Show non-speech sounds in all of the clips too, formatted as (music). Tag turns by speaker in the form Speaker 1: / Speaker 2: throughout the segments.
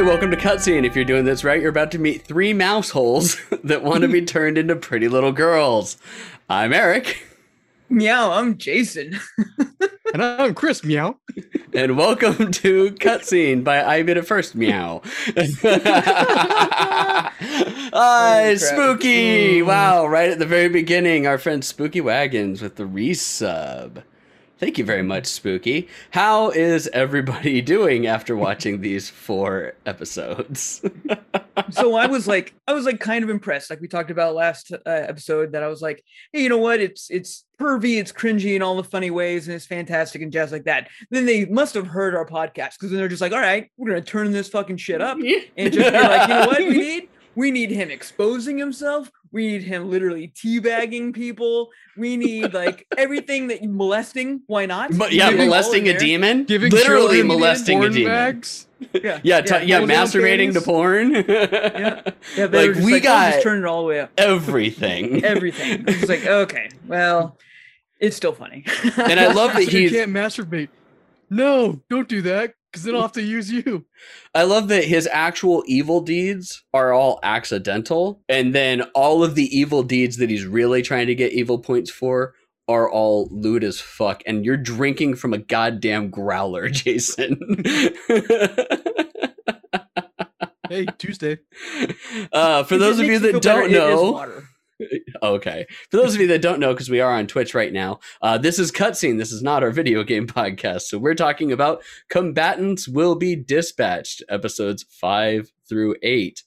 Speaker 1: Hi, welcome to Cutscene. If you're doing this right, you're about to meet three mouse holes (laughs) that want to be (laughs) turned into pretty little girls. I'm Eric,
Speaker 2: Meow, I'm Jason. (laughs)
Speaker 3: And I'm Chris Meow.
Speaker 1: and welcome to Cutscene by I Bit It First Meow. Hi,
Speaker 2: crap.
Speaker 1: Spooky! Wow, right at the very beginning, our friend Spooky Wagons with the resub. Thank you very much, Spooky. How is everybody (laughs) doing after watching these four episodes? (laughs)
Speaker 2: so I was like, I was like kind of impressed. Like we talked about last uh, episode, that I was like, hey, you know what? It's it's pervy, it's cringy in all the funny ways, and it's fantastic and jazz like that. Then they must have heard our podcast because then they're just like, all right, we're gonna turn this fucking shit up (laughs) and just be like, you know what? We need we need him exposing himself. We need him literally teabagging people. We need (laughs) like everything that you molesting. Why not?
Speaker 1: But yeah,
Speaker 2: Giving
Speaker 1: molesting a
Speaker 2: there.
Speaker 1: demon,
Speaker 3: Giving
Speaker 1: literally molesting a demon.
Speaker 3: bags. (laughs)
Speaker 2: Yeah,
Speaker 1: Yeah, t- yeah,
Speaker 2: hold down
Speaker 1: masturbating to porn. (laughs)
Speaker 2: Yeah, yeah. They
Speaker 1: like
Speaker 2: were just
Speaker 1: we
Speaker 2: like, oh, "I'll
Speaker 1: got
Speaker 2: just turn it all the way up.
Speaker 1: everything.
Speaker 2: Everything. It's like, okay, well, it's still funny.
Speaker 1: and I love that
Speaker 3: So you can't masturbate. No, don't do that because then I'll have to use you.
Speaker 1: I love that his actual evil deeds are all accidental, and then all of the evil deeds that he's really trying to get evil points for are all lewd as fuck. And you're drinking from a goddamn growler, (laughs) Jason.
Speaker 3: Hey, Tuesday.
Speaker 1: uh, for those of you that don't know,
Speaker 2: water.
Speaker 1: Okay. For those of you that don't know, because we are on Twitch right now, uh, this is Cutscene. This is not our video game (laughs) podcast. So we're talking about Combatants Will Be Dispatched, episodes five through eight.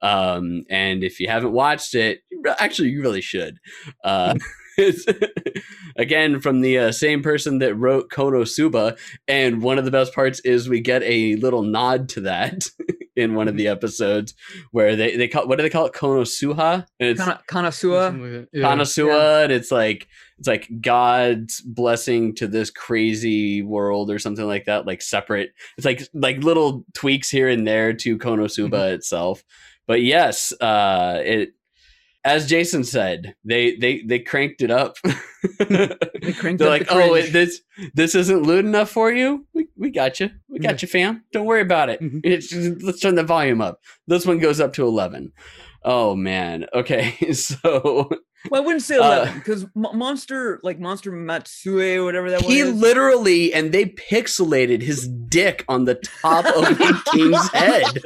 Speaker 1: Um, and if you haven't watched it, actually, you really should. Uh, (laughs) again from the uh, same person that wrote Konosuba. And one of the best parts is we get a little nod to that (laughs) in one of the episodes where they, they call what do they call it? Konosuha? And it's
Speaker 2: Kana- Kanasua.
Speaker 3: Something like. Yeah.
Speaker 1: Kanasua, and it's like it's like God's blessing to this crazy world or something like that, like separate. It's like like little tweaks here and there to Konosuba
Speaker 2: Mm-hmm.
Speaker 1: itself. But yes, uh it as Jason said, they they they cranked it up. (laughs)
Speaker 2: They cranked
Speaker 1: They're like,
Speaker 2: the
Speaker 1: oh, it, this this isn't lewd enough for you. We, we got you. We got
Speaker 3: Yeah.
Speaker 1: you, fam. Don't worry about it.
Speaker 3: Mhm.
Speaker 1: It's just- let's turn the volume up. This one goes up to eleven. Oh man. Okay, (laughs) so
Speaker 2: Well, I wouldn't say
Speaker 1: Uh,
Speaker 2: 11 because Monster, like Monster Matsue or whatever that was.
Speaker 1: he
Speaker 2: one is.
Speaker 1: literally and they pixelated his dick on the top of the (laughs) king's head.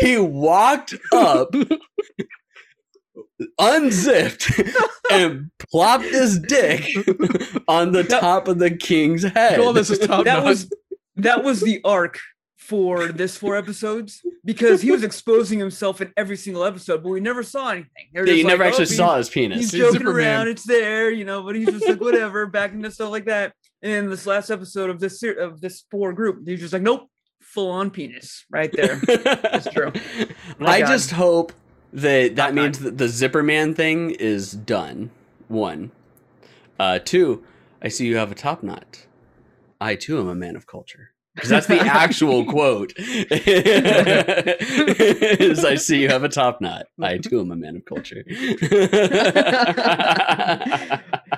Speaker 1: he walked up, unzipped, (laughs) and plopped his dick on the
Speaker 2: That-
Speaker 1: top of the king's head.
Speaker 3: All this is top
Speaker 2: that
Speaker 3: notch.
Speaker 2: was that was the arc for this four episodes because he was exposing himself in every single episode, but we never saw anything. They
Speaker 1: Yeah, you
Speaker 2: just
Speaker 1: never
Speaker 2: like,
Speaker 1: actually
Speaker 2: "Oh,
Speaker 1: saw his penis.
Speaker 2: he's
Speaker 3: He's
Speaker 2: joking
Speaker 3: Superman.
Speaker 2: around. It's there, you know, but he's just like whatever, back into stuff like that. And this last episode of this ser- of this four group, he's just like, nope, full on penis right there. (laughs) That's true. My
Speaker 1: I
Speaker 2: God.
Speaker 1: just hope that that means that the Zipper Man thing is done. One. Uh, two, I see you have a top knot. I too am a man of culture. Because that's the actual (laughs) quote. is I see you have a top knot. I too am a man of culture.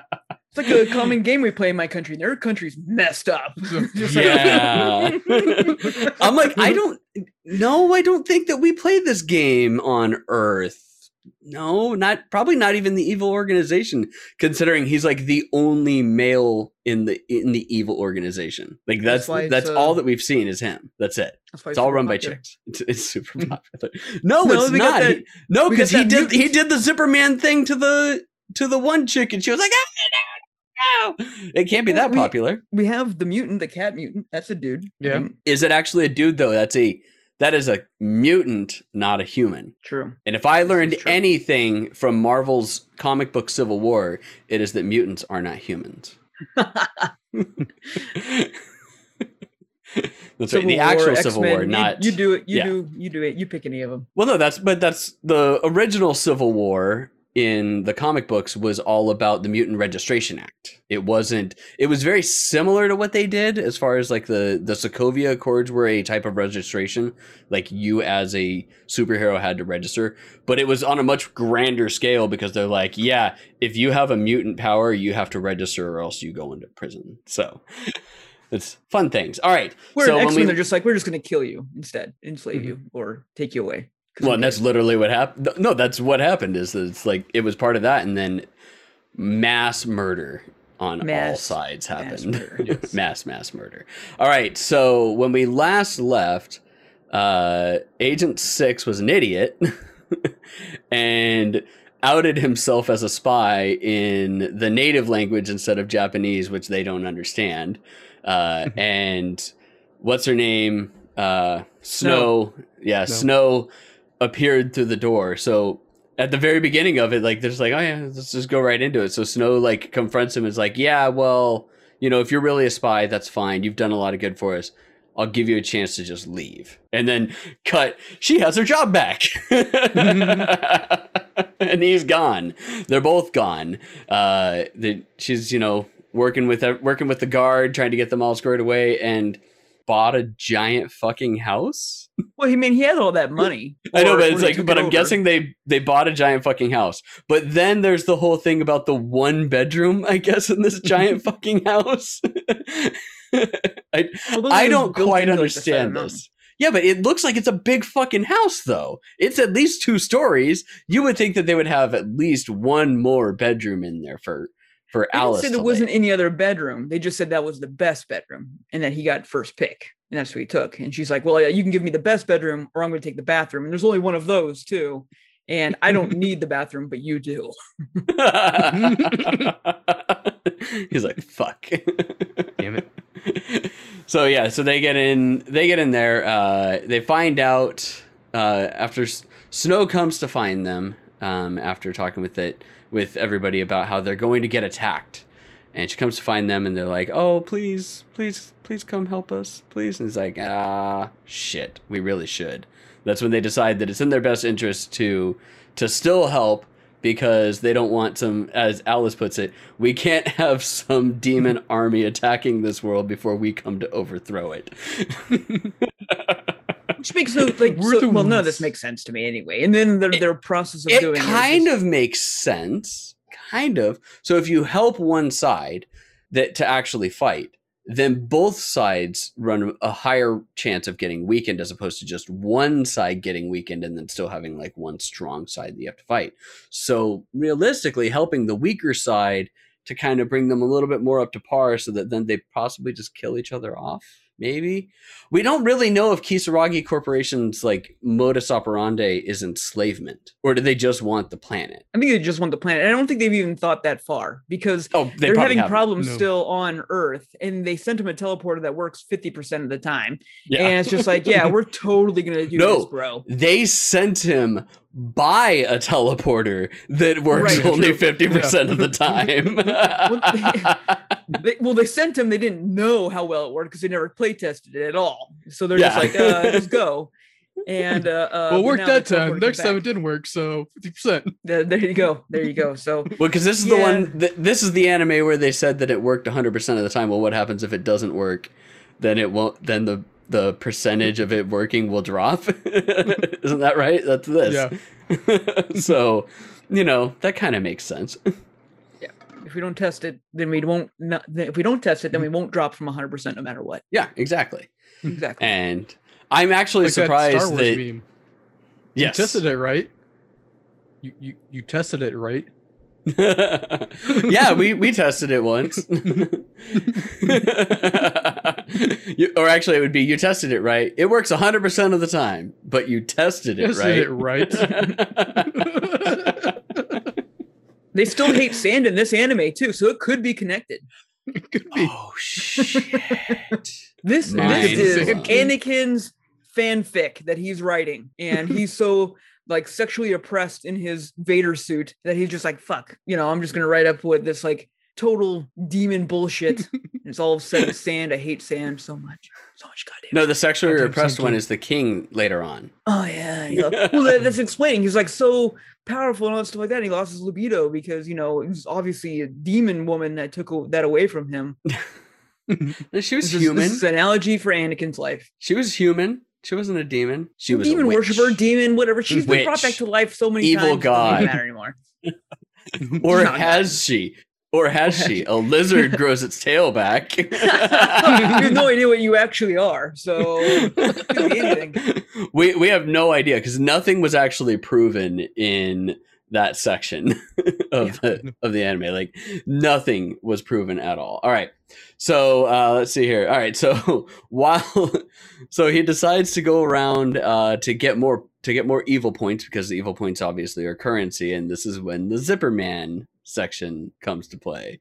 Speaker 1: (laughs)
Speaker 2: It's like a common game we play in my country. Their country's messed up. (laughs)
Speaker 1: Yeah. (laughs) I'm like, I don't no, I don't think that we play this game on Earth. No, not probably not even the evil organization, considering he's like the only male in the in the evil organization. Like that's
Speaker 2: That's
Speaker 1: that's,
Speaker 2: it's,
Speaker 1: all
Speaker 2: uh,
Speaker 1: that we've seen is him. That's it.
Speaker 2: That's
Speaker 1: It's all
Speaker 2: super
Speaker 1: run by
Speaker 2: popular.
Speaker 1: chicks. (laughs) It's, it's super popular. No,
Speaker 2: No,
Speaker 1: it's not.
Speaker 2: that-
Speaker 1: He- no, because he
Speaker 2: that
Speaker 1: did he did the Zipper Man thing to the to the one chick, and she was like, ah, no, no. (laughs) It can't be
Speaker 2: Well,
Speaker 1: that
Speaker 2: we-
Speaker 1: popular.
Speaker 2: We have the mutant, the cat mutant. That's a dude.
Speaker 3: Yeah.
Speaker 2: Mm,
Speaker 1: Is it actually a dude though? That's a that is a mutant, not a human.
Speaker 2: True.
Speaker 1: And if I learned anything from Marvel's comic book Civil War, it is that mutants are not humans. (laughs) That's right. The actual Civil War,
Speaker 2: X-Men, you-
Speaker 1: not
Speaker 2: you, do it. You
Speaker 1: yeah.
Speaker 2: do. You do it. You pick any of them.
Speaker 1: Well, no, that's but that's the original Civil War in the comic books was all about the Mutant Registration Act. It wasn't. It was very similar to what they did as far as like the the Sokovia Accords were a type of registration, like you as a superhero had to register, but it was on a much grander scale because they're like, yeah, if you have a mutant power, you have to register or else you go into prison. So. (laughs) it's fun things. All right.
Speaker 2: Where
Speaker 1: so
Speaker 2: in
Speaker 1: when
Speaker 2: X Men,
Speaker 1: we-
Speaker 2: they're just like, we're just going to kill you instead, enslave
Speaker 3: Mhm.
Speaker 2: you, or take you away. 'Cause
Speaker 1: Well, and that's literally what happened. No, that's what happened. Is that it's like it was part of that, and then mass murder on all
Speaker 2: Mass-
Speaker 1: sides
Speaker 2: mass
Speaker 1: happened.
Speaker 2: murder. (laughs)
Speaker 3: Yes.
Speaker 1: mass mass murder. All right. So when we last left, uh, Agent Six was an idiot (laughs) and outed himself as a spy in the native language instead of Japanese, which they don't understand. Uh, (laughs) and what's her name? Uh, Snow. Yeah,
Speaker 3: Snow.
Speaker 1: Snow appeared through the door. So at the very beginning of it, like there's like, oh yeah, let's just go right into it. So Snow like confronts him and is like, yeah, well, you know, if you're really a spy, that's fine. You've done a lot of good for us. I'll give you a chance to just leave. And then cut, she has her job back. (laughs) and he's gone. They're both gone. Uh the, she's, you know, working with working with the guard, trying to get them all squared away and bought a giant fucking house.
Speaker 2: Well, he mean he had all that money.
Speaker 1: I know, but it's like, but
Speaker 2: it
Speaker 1: I'm
Speaker 2: over.
Speaker 1: guessing they they bought a giant fucking house. But then there's the whole thing about the one bedroom, I guess, in this giant (laughs) fucking house. (laughs) I
Speaker 2: Well,
Speaker 1: I don't quite
Speaker 2: into, like, the side of
Speaker 1: understand this. Yeah, but it looks like it's a big fucking house, though. It's at least two stories. You would think that they would have at least one more bedroom in there for for
Speaker 2: They
Speaker 1: Alice. to
Speaker 2: there
Speaker 1: lay.
Speaker 2: wasn't any other bedroom. They just said that was the best bedroom, and that he got first pick, and that's what he took. And she's like, "Well, yeah, you can give me the best bedroom, or I'm going to take the bathroom." And there's only one of those too, and I don't (laughs) need the bathroom, but you do. (laughs)
Speaker 1: He's like, fuck.
Speaker 3: Damn it. (laughs)
Speaker 1: So yeah, so they get in they get in there, uh, they find out uh, after S- Snow comes to find them, um, after talking with it with everybody about how they're going to get attacked. And she comes to find them and they're like, Oh, please, please, please come help us, please. And he's like, ah shit, we really should. That's when they decide that it's in their best interest to to still help because they don't want some as alice puts it we can't have some demon (laughs) army attacking this world before we come to overthrow it (laughs)
Speaker 2: Which makes no like so, well, no, this makes sense to me anyway. And then their their process of doing
Speaker 1: it
Speaker 2: doing
Speaker 1: kind of makes sense kind of. So if you help one side that to actually fight then both sides run a higher chance of getting weakened as opposed to just one side getting weakened and then still having like one strong side that you have to fight. So realistically helping the weaker side to kind of bring them a little bit more up to par so that then they possibly just kill each other off maybe we don't really know if kisaragi corporation's like modus operandi is enslavement or do they just want the planet
Speaker 2: I think they just want the planet. I don't think they've even thought that far because
Speaker 1: oh they
Speaker 2: they are having
Speaker 1: haven't.
Speaker 2: problems
Speaker 3: No.
Speaker 2: still on Earth, and they sent him a teleporter that works fifty percent of the time.
Speaker 1: yeah.
Speaker 2: And it's just like, yeah, we're totally gonna do (laughs)
Speaker 1: No.
Speaker 2: this, bro.
Speaker 1: they sent him by a teleporter that works
Speaker 2: Right,
Speaker 1: only
Speaker 3: true.
Speaker 1: 50% of the (laughs) time
Speaker 2: They, well, they sent him. They didn't know how well it worked because they never play tested it at all. So they're
Speaker 1: Yeah.
Speaker 2: just like, uh, just go. And uh, uh,
Speaker 3: well, worked that time. Next time it didn't work, so 50%.
Speaker 2: There, there you go. There you go. So (laughs)
Speaker 1: well because this is the one th- this is the anime where they said that it worked 100% of the time well what happens if it doesn't work then it won't then the the percentage of it working will drop (laughs) isn't that right that's this
Speaker 3: Yeah. (laughs)
Speaker 1: so you know that kind of makes sense (laughs) Yeah.
Speaker 2: if we don't test it, then we won't. Not, if we don't test it, then we mm-hmm. won't drop from 100 percent no matter what.
Speaker 1: yeah exactly
Speaker 2: Exactly.
Speaker 1: and i'm actually
Speaker 3: Like that Star
Speaker 1: surprised
Speaker 3: Wars
Speaker 1: that
Speaker 3: meme.
Speaker 1: yes
Speaker 3: You tested it right. You, you you tested it right.
Speaker 1: yeah, we, we tested it once. (laughs) you, or actually, it would be you tested it right. It works 100% of the time, but you tested it
Speaker 3: Tested
Speaker 1: right.
Speaker 3: it right. (laughs)
Speaker 2: They still hate sand in this anime too, so it could be connected.
Speaker 3: it could be.
Speaker 1: oh, shit. (laughs)
Speaker 2: This
Speaker 1: Mind
Speaker 2: this is. Anakin's fanfic that he's writing, and he's so like sexually oppressed in his Vader suit that he's just like, "Fuck," you know. I'm just gonna write up with this like total demon bullshit. (laughs) it's all of a sudden sand. I hate sand so much, so much. Goddamn.
Speaker 1: No, the sexually
Speaker 3: Goddamn
Speaker 1: repressed one
Speaker 3: king.
Speaker 1: is the king later on.
Speaker 2: Oh yeah. you know. well, that, that's explaining. He's like so powerful and all that stuff like that. And he lost his libido because you know it was obviously a demon woman that took that away from him. (laughs)
Speaker 1: She was
Speaker 2: This is,
Speaker 1: human.
Speaker 2: this is an analogy for Anakin's life.
Speaker 1: She was human. She wasn't a demon. She was
Speaker 2: demon
Speaker 1: a witch.
Speaker 2: worshiper, demon, whatever. She's been brought back to life so many
Speaker 1: Evil
Speaker 2: times. it doesn't
Speaker 1: god.
Speaker 2: matter anymore. (laughs)
Speaker 1: Or
Speaker 2: No, no.
Speaker 1: has she? Or has she? A lizard grows its tail back. (laughs) (laughs)
Speaker 2: you have no idea what you actually are. So it could be anything.
Speaker 1: we we have no idea because nothing was actually proven in that section (laughs) of the of the anime. Like nothing was proven at all. All right. So uh, let's see here. All right. So while so he decides to go around uh, to get more to get more evil points because the evil points obviously are currency, and this is when the Zipper Man section comes to play.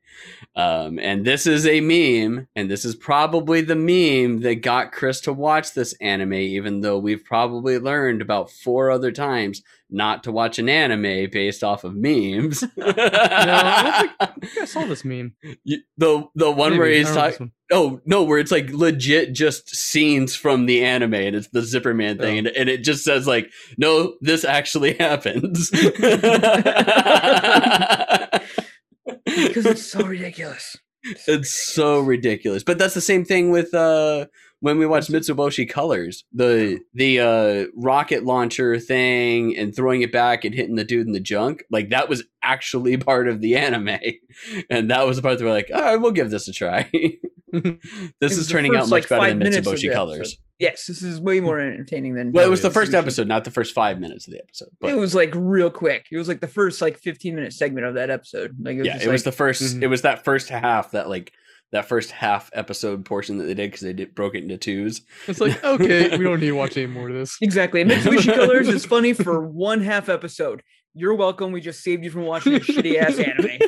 Speaker 1: Um, and this is a meme, and this is probably the meme that got Chris to watch this anime, even though we've probably learned about four other times not to watch an anime based off of memes. (laughs)
Speaker 3: I think I saw this meme.
Speaker 1: You- the the one where
Speaker 3: Maybe, I
Speaker 1: he's
Speaker 3: don't know this
Speaker 1: talking. Oh no, where it's like legit just scenes from the anime, and it's the Zipper Man thing,
Speaker 3: Oh.
Speaker 1: and, and it just says like, "No, this actually (laughs) happens." (laughs)
Speaker 2: Because it's so ridiculous.
Speaker 1: it's so ridiculous, but that's the same thing with uh when we watched Mitsuboshi Colors, the the uh rocket launcher thing and throwing it back and hitting the dude in the junk, like that was actually (laughs) part of the anime, (laughs) and that was the part that we're like, all right, we'll give this a try. (laughs) this is turning out much
Speaker 2: like,
Speaker 1: better than
Speaker 2: Mitsuboshi
Speaker 1: Colors.
Speaker 2: episode. Yes, this is way more entertaining than.
Speaker 1: Well, it was the first episode, not the first five minutes of the episode.
Speaker 2: It was like real quick. It was like the first like 15 minute segment of that episode. Like it was
Speaker 1: yeah, it was the 1st
Speaker 3: Mhm.
Speaker 1: It was that first half that like that first half episode portion that they did because they did broke it into twos.
Speaker 3: It's like, okay, we don't need to watch any (laughs) more of this.
Speaker 2: exactly. Mitsuboshi Colors (laughs) is funny for one half episode. You're welcome. We just saved you from watching a shitty ass anime.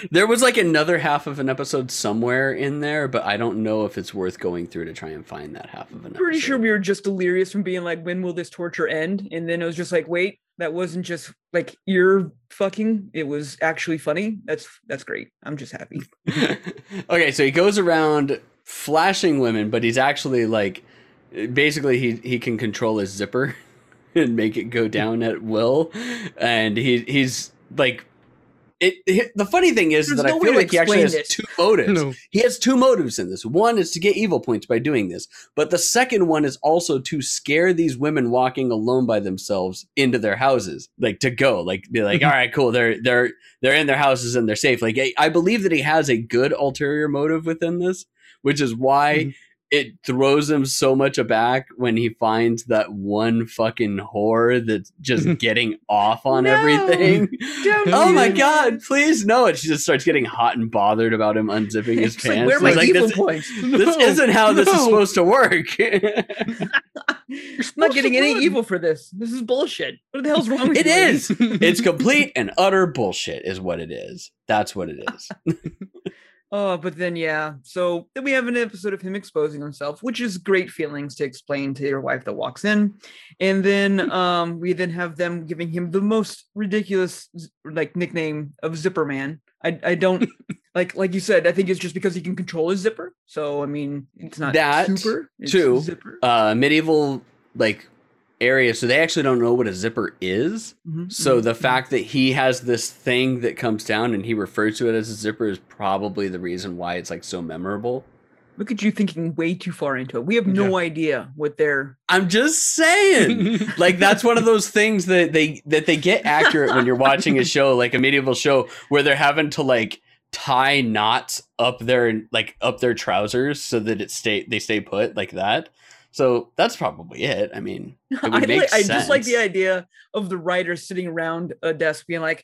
Speaker 2: (laughs)
Speaker 1: there was like another half of an episode somewhere in there, but I don't know if it's worth going through to try and find that half of an episode.
Speaker 2: Pretty sure we were just delirious from being like, when will this torture end? And then it was just like, wait, that wasn't just like ear fucking. It was actually funny. That's that's great. I'm just happy. (laughs)
Speaker 1: okay, so he goes around flashing women, but he's actually like basically he he can control his zipper (laughs) and make it go down at will, and he he's like. It, it- the funny thing is
Speaker 2: There's
Speaker 1: that
Speaker 2: no
Speaker 1: I feel like he actually has
Speaker 2: explain
Speaker 1: two motives.
Speaker 3: No.
Speaker 1: He has two motives in this. One is to get evil points by doing this, but the second one is also to scare these women walking alone by themselves into their houses, like to go, like be like, all right, cool, they're they're they're in their houses and they're safe. Like I, I believe that he has a good ulterior motive within this, which is why
Speaker 3: Mhm.
Speaker 1: It throws him so much aback when he finds that one fucking whore that's just (laughs) getting off on
Speaker 2: No.
Speaker 1: everything. (laughs) Oh my god, please no. And she just starts getting hot and bothered about him unzipping his (laughs)
Speaker 2: It's like,
Speaker 1: pants.
Speaker 2: where are my
Speaker 1: like,
Speaker 2: evil
Speaker 1: this,
Speaker 2: points?
Speaker 1: this
Speaker 3: No,
Speaker 1: isn't how this is supposed to work.
Speaker 2: I'm not getting any evil for this. This is bullshit. What the hell's wrong with
Speaker 1: it
Speaker 2: you? lady?
Speaker 1: is. It's complete and utter bullshit, is what it is. That's what it is.
Speaker 2: Oh, but then yeah. So then we have an episode of him exposing himself, which is great feelings to explain to your wife that walks in. And then um we then have them giving him the most ridiculous like nickname of Zipper Man. I I don't (laughs) like like you said, I think it's just because he can control his zipper. So I mean it's not
Speaker 1: That,
Speaker 2: super it's
Speaker 1: too.
Speaker 2: zipper.
Speaker 1: Uh, medieval like area, so they actually don't know what a zipper is.
Speaker 2: Mhm,
Speaker 1: So
Speaker 2: mhm,
Speaker 1: the
Speaker 2: mhm.
Speaker 1: fact that he has this thing that comes down and he refers to it as a zipper is probably the reason why it's like so memorable.
Speaker 2: look at you thinking way too far into it. We have no idea what they're
Speaker 1: I'm just saying. (laughs) like that's one of those things that they that they get accurate when you're watching a show like a medieval show where they're having to like tie knots up their like up their trousers so that it stay they stay put like that. So that's probably it. I mean, (laughs) it
Speaker 2: I, like, I just like the idea of the writers sitting around a desk being like,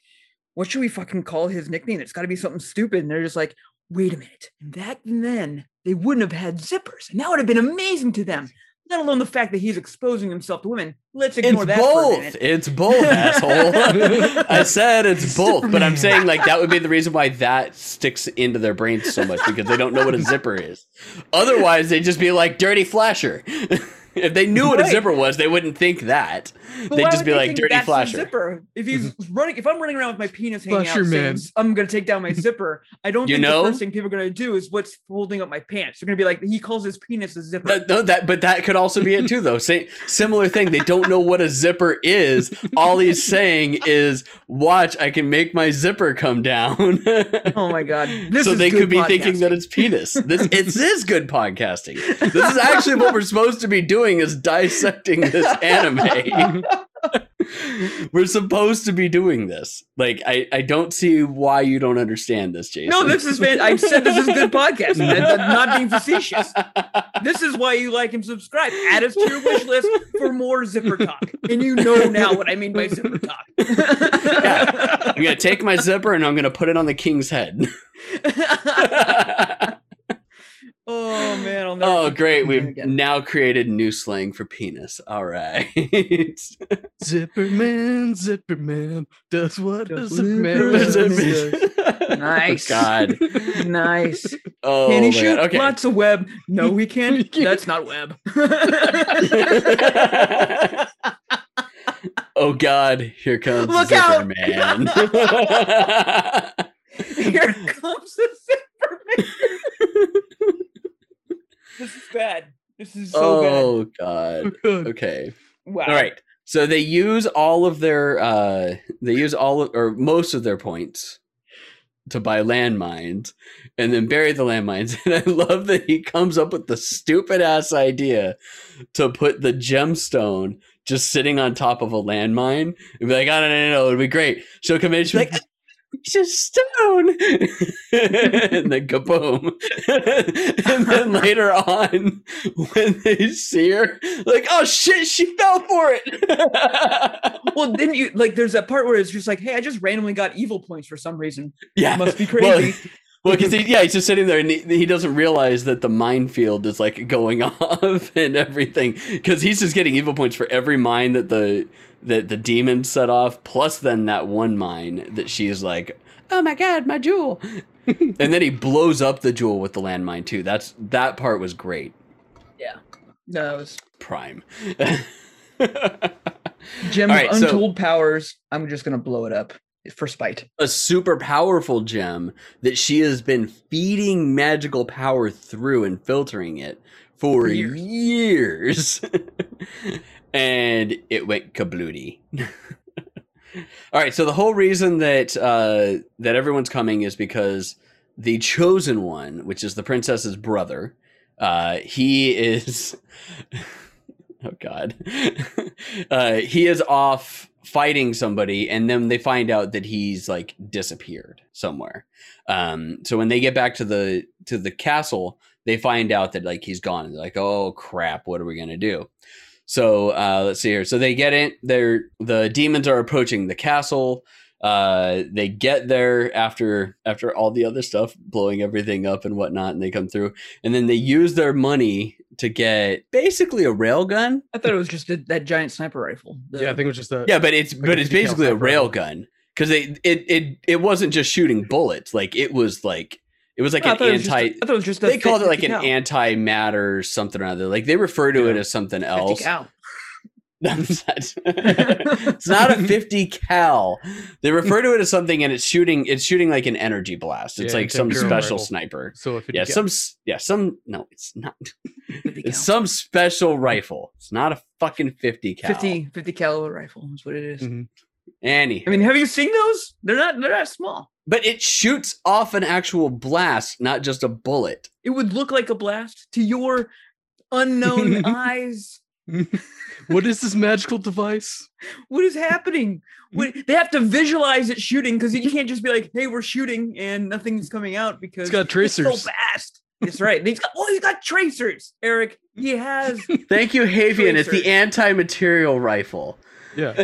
Speaker 2: what should we fucking call his nickname? It's got to be something stupid. And they're just like, wait a minute. Back then, they wouldn't have had zippers. And that would have been amazing to them. Let alone the fact that he's exposing himself to women. Let's ignore
Speaker 1: It's
Speaker 2: that for a
Speaker 1: both.
Speaker 2: minute.
Speaker 1: It's both, asshole. (laughs) I said it's both, but I'm saying like that would be the reason why that sticks into their brains so much because they don't know what a zipper is. Otherwise, they'd just be like dirty flasher. (laughs) (laughs) if they knew what a zipper was, they wouldn't think that.
Speaker 2: But
Speaker 1: They'd just be
Speaker 2: they
Speaker 1: like dirty
Speaker 2: that's
Speaker 1: flasher.
Speaker 2: Zipper. If he's (laughs) running, if I'm running around with my penis hanging
Speaker 3: Flasher
Speaker 2: out, saying,
Speaker 3: man.
Speaker 2: I'm gonna take down my (laughs) zipper. I don't
Speaker 1: You
Speaker 2: think
Speaker 1: know?
Speaker 2: the first thing people are gonna do is what's holding up my pants. They're gonna be like, he calls his penis a zipper.
Speaker 1: No, no, that but that could also be it too, though. Say similar thing. They don't know what a zipper is. All he's saying is, "Watch, I can make my zipper come down."
Speaker 2: oh my god! This
Speaker 1: so
Speaker 2: is
Speaker 1: they
Speaker 2: good
Speaker 1: could be thinking that it's penis. This it is is good podcasting. This is actually what we're supposed to be doing: is dissecting this (laughs) anime. (laughs) We're supposed to be doing this. Like, I, I don't see why you don't understand this, Jason.
Speaker 2: No, this is I said this is good podcasting. I'm not being facetious. This is why you like and subscribe. Add us to your wish list for more zipper talk. And you know now what I mean by zipper talk.
Speaker 1: Yeah. I'm gonna take my zipper and I'm gonna put it on the king's head. (laughs)
Speaker 2: oh man, I'll never
Speaker 1: oh, great! We've
Speaker 2: again.
Speaker 1: now created new slang for penis. All right. (laughs)
Speaker 3: Zipperman, Zipperman zipper does what a
Speaker 2: Does
Speaker 3: zipper
Speaker 2: what a
Speaker 3: does.
Speaker 2: Oh, nice.
Speaker 1: God.
Speaker 2: nice.
Speaker 1: Oh,
Speaker 2: Can he
Speaker 1: man.
Speaker 2: shoot
Speaker 1: Okay.
Speaker 2: lots of web? No, we (laughs) can't.
Speaker 3: He can't.
Speaker 2: That's not web. (laughs)
Speaker 1: oh God! Here comes
Speaker 2: Look
Speaker 1: Zipper
Speaker 2: out! Here comes the zipper man. This is bad. This is so
Speaker 1: oh God. (laughs)
Speaker 3: Oh, God.
Speaker 1: Okay.
Speaker 2: Wow.
Speaker 1: All right. So they use all of their uh they use all of, or most of their points to buy landmines and then bury the landmines. (laughs) And I love that he comes up with the stupid ass idea to put the gemstone just sitting on top of a landmine and be like, oh, no, no, no, it'd be great. She'll come in she'll be like, it's just stone. (laughs) and then kaboom. (laughs) and then later on, when they see her, like, oh shit, she fell for it. (laughs)
Speaker 2: Well, didn't you like? There's that part where it's just like, hey, I just randomly got evil points for some reason.
Speaker 1: yeah.
Speaker 2: Must be
Speaker 1: Well,
Speaker 2: crazy.
Speaker 1: Well, because he, yeah, he's just sitting there and he, he doesn't realize that the minefield is like going off and everything. Because he's just getting evil points for every mine that the that the demon set off, plus then that one mine that she's like, "Oh my god, my jewel!" (laughs) and then he blows up the jewel with the landmine too. That's that part was great.
Speaker 2: Yeah, no, that was
Speaker 1: Prime. (laughs)
Speaker 2: Jim's
Speaker 1: All right, so-
Speaker 2: untold powers. I'm just gonna blow it up for spite.
Speaker 1: a super powerful gem that she has been feeding magical power through and filtering it for
Speaker 2: For
Speaker 1: years.
Speaker 2: years. (laughs)
Speaker 1: and it went kablooty. (laughs) All right, so the whole reason that uh, that everyone's coming is because the chosen one, which is the princess's brother, uh, he is. (laughs) oh God, (laughs) uh, he is off fighting somebody, and then they find out that he's like disappeared somewhere. Um, so when they get back to the to the castle, they find out that like he's gone. They're like, "Oh crap, what are we gonna do?" So uh, let's see here. So they get in. They're the demons are approaching the castle. Uh, they get there after after all the other stuff, blowing everything up and whatnot, and they come through. And then they use their money to get basically a rail gun.
Speaker 2: I thought it was just a, that giant sniper rifle. The-
Speaker 3: Yeah, I think it was just a
Speaker 1: Yeah, but it's
Speaker 3: Like
Speaker 1: but it's basically a
Speaker 3: sniper
Speaker 1: rail
Speaker 3: rifle.
Speaker 1: gun because they it it it wasn't just shooting bullets. Like it was like it was like
Speaker 2: I
Speaker 1: an
Speaker 2: thought it was
Speaker 1: anti.
Speaker 2: I it was just a
Speaker 1: They called it like an anti-matter something or other. Like they refer to it as something
Speaker 2: 50
Speaker 1: else.
Speaker 2: cal. (laughs)
Speaker 1: That's it's not a 50 cal. They refer to it as something, and it's shooting. It's shooting like an energy blast. It's
Speaker 3: Yeah,
Speaker 1: like some special
Speaker 3: rifle.
Speaker 1: sniper.
Speaker 3: so if it
Speaker 1: Yeah, some. Yeah, some. No, it's not. It's
Speaker 2: cal.
Speaker 1: some special rifle. It's not a fucking 50 cal.
Speaker 2: 50, 50 caliber rifle is what it is.
Speaker 3: Mhm.
Speaker 1: Any.
Speaker 2: I mean, have you seen those? They're not. They're not small.
Speaker 1: But it shoots off an actual blast, not just a bullet.
Speaker 2: It would look like a blast to your unknown (laughs) eyes.
Speaker 3: what is this magical device?
Speaker 2: What is happening? What, (laughs) they have to visualize it shooting because you can't just be like, "Hey, we're shooting," and nothing's coming out because it's
Speaker 3: got
Speaker 2: It's
Speaker 3: tracers.
Speaker 2: so fast. That's right. And He's got. Oh, he's got tracers. Eric, he has. (laughs)
Speaker 1: Thank you, Havian. It's the anti-material rifle.
Speaker 3: Yeah.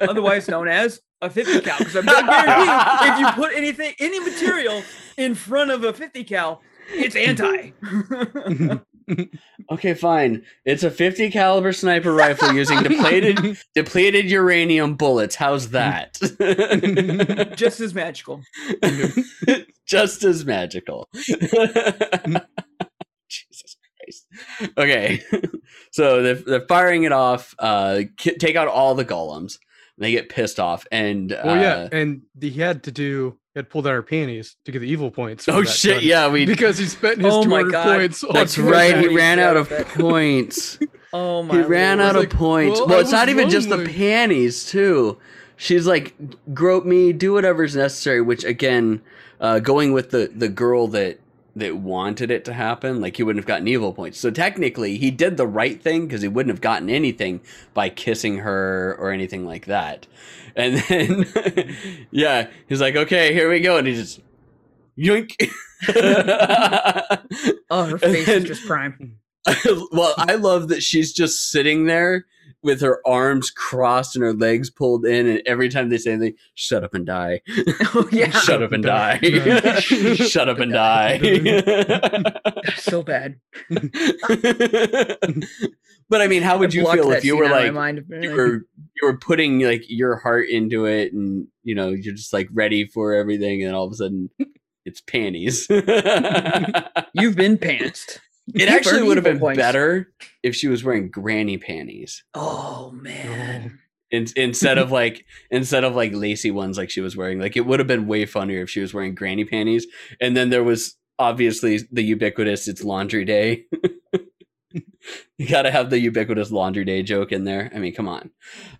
Speaker 2: otherwise known as a 50 cal. Because I'm gonna if you put anything, any material in front of a 50 cal, it's anti. (laughs)
Speaker 1: okay, fine. It's a 50 caliber sniper rifle using depleted (laughs) depleted uranium bullets. How's that? (laughs)
Speaker 2: Just as magical.
Speaker 1: Just as magical. Jesus Christ. Okay. so they're, they're firing it off, uh, ki- take out all the golems. They get pissed off. And oh
Speaker 3: Well, yeah, and he had to do he had pulled out our panties to get the evil points.
Speaker 1: oh shit,
Speaker 3: gun.
Speaker 1: yeah, we. (laughs)
Speaker 3: because he spent his
Speaker 2: Oh my
Speaker 3: 200
Speaker 2: God.
Speaker 3: points. on
Speaker 1: That's right. He ran out of points. (laughs)
Speaker 2: Oh my! God.
Speaker 1: He ran
Speaker 2: lord.
Speaker 1: out of
Speaker 3: like,
Speaker 1: points.
Speaker 3: well,
Speaker 1: Well, it's not
Speaker 3: was
Speaker 1: even just the
Speaker 3: lonely.
Speaker 1: panties, too. She's like, grope me, do whatever's necessary. Which again, uh, going with the the girl that that wanted it to happen, like he wouldn't have gotten evil points. So technically, he did the right thing because he wouldn't have gotten anything by kissing her or anything like that. And (laughs) then, (laughs) yeah, he's like, "Okay, here we go," and he just yoink. (laughs)
Speaker 2: Oh, her face
Speaker 1: then-
Speaker 2: is just prime.
Speaker 1: well, I love that she's just sitting there with her arms crossed and her legs pulled in, and every time they say anything, shut up and die.
Speaker 2: Oh yeah,
Speaker 1: Shut up and die.
Speaker 3: Die.
Speaker 1: Shut up and die.
Speaker 2: so bad. (laughs)
Speaker 1: but I mean, how would
Speaker 2: I
Speaker 1: you feel if you were
Speaker 2: out of my
Speaker 1: like
Speaker 2: mind.
Speaker 1: you were you were putting like your heart into it and you know you're just like ready for everything and all of a sudden it's panties. (laughs)
Speaker 2: You've been pantsed. You've
Speaker 1: actually would have been
Speaker 2: points.
Speaker 1: better if she was wearing granny panties.
Speaker 2: Oh man.
Speaker 1: In, instead of (laughs) like instead of like lacy ones like she was wearing like it would have been way funnier if she was wearing granny panties and then there was obviously the ubiquitous it's laundry day (laughs) you gotta have the ubiquitous laundry day joke in there i mean come on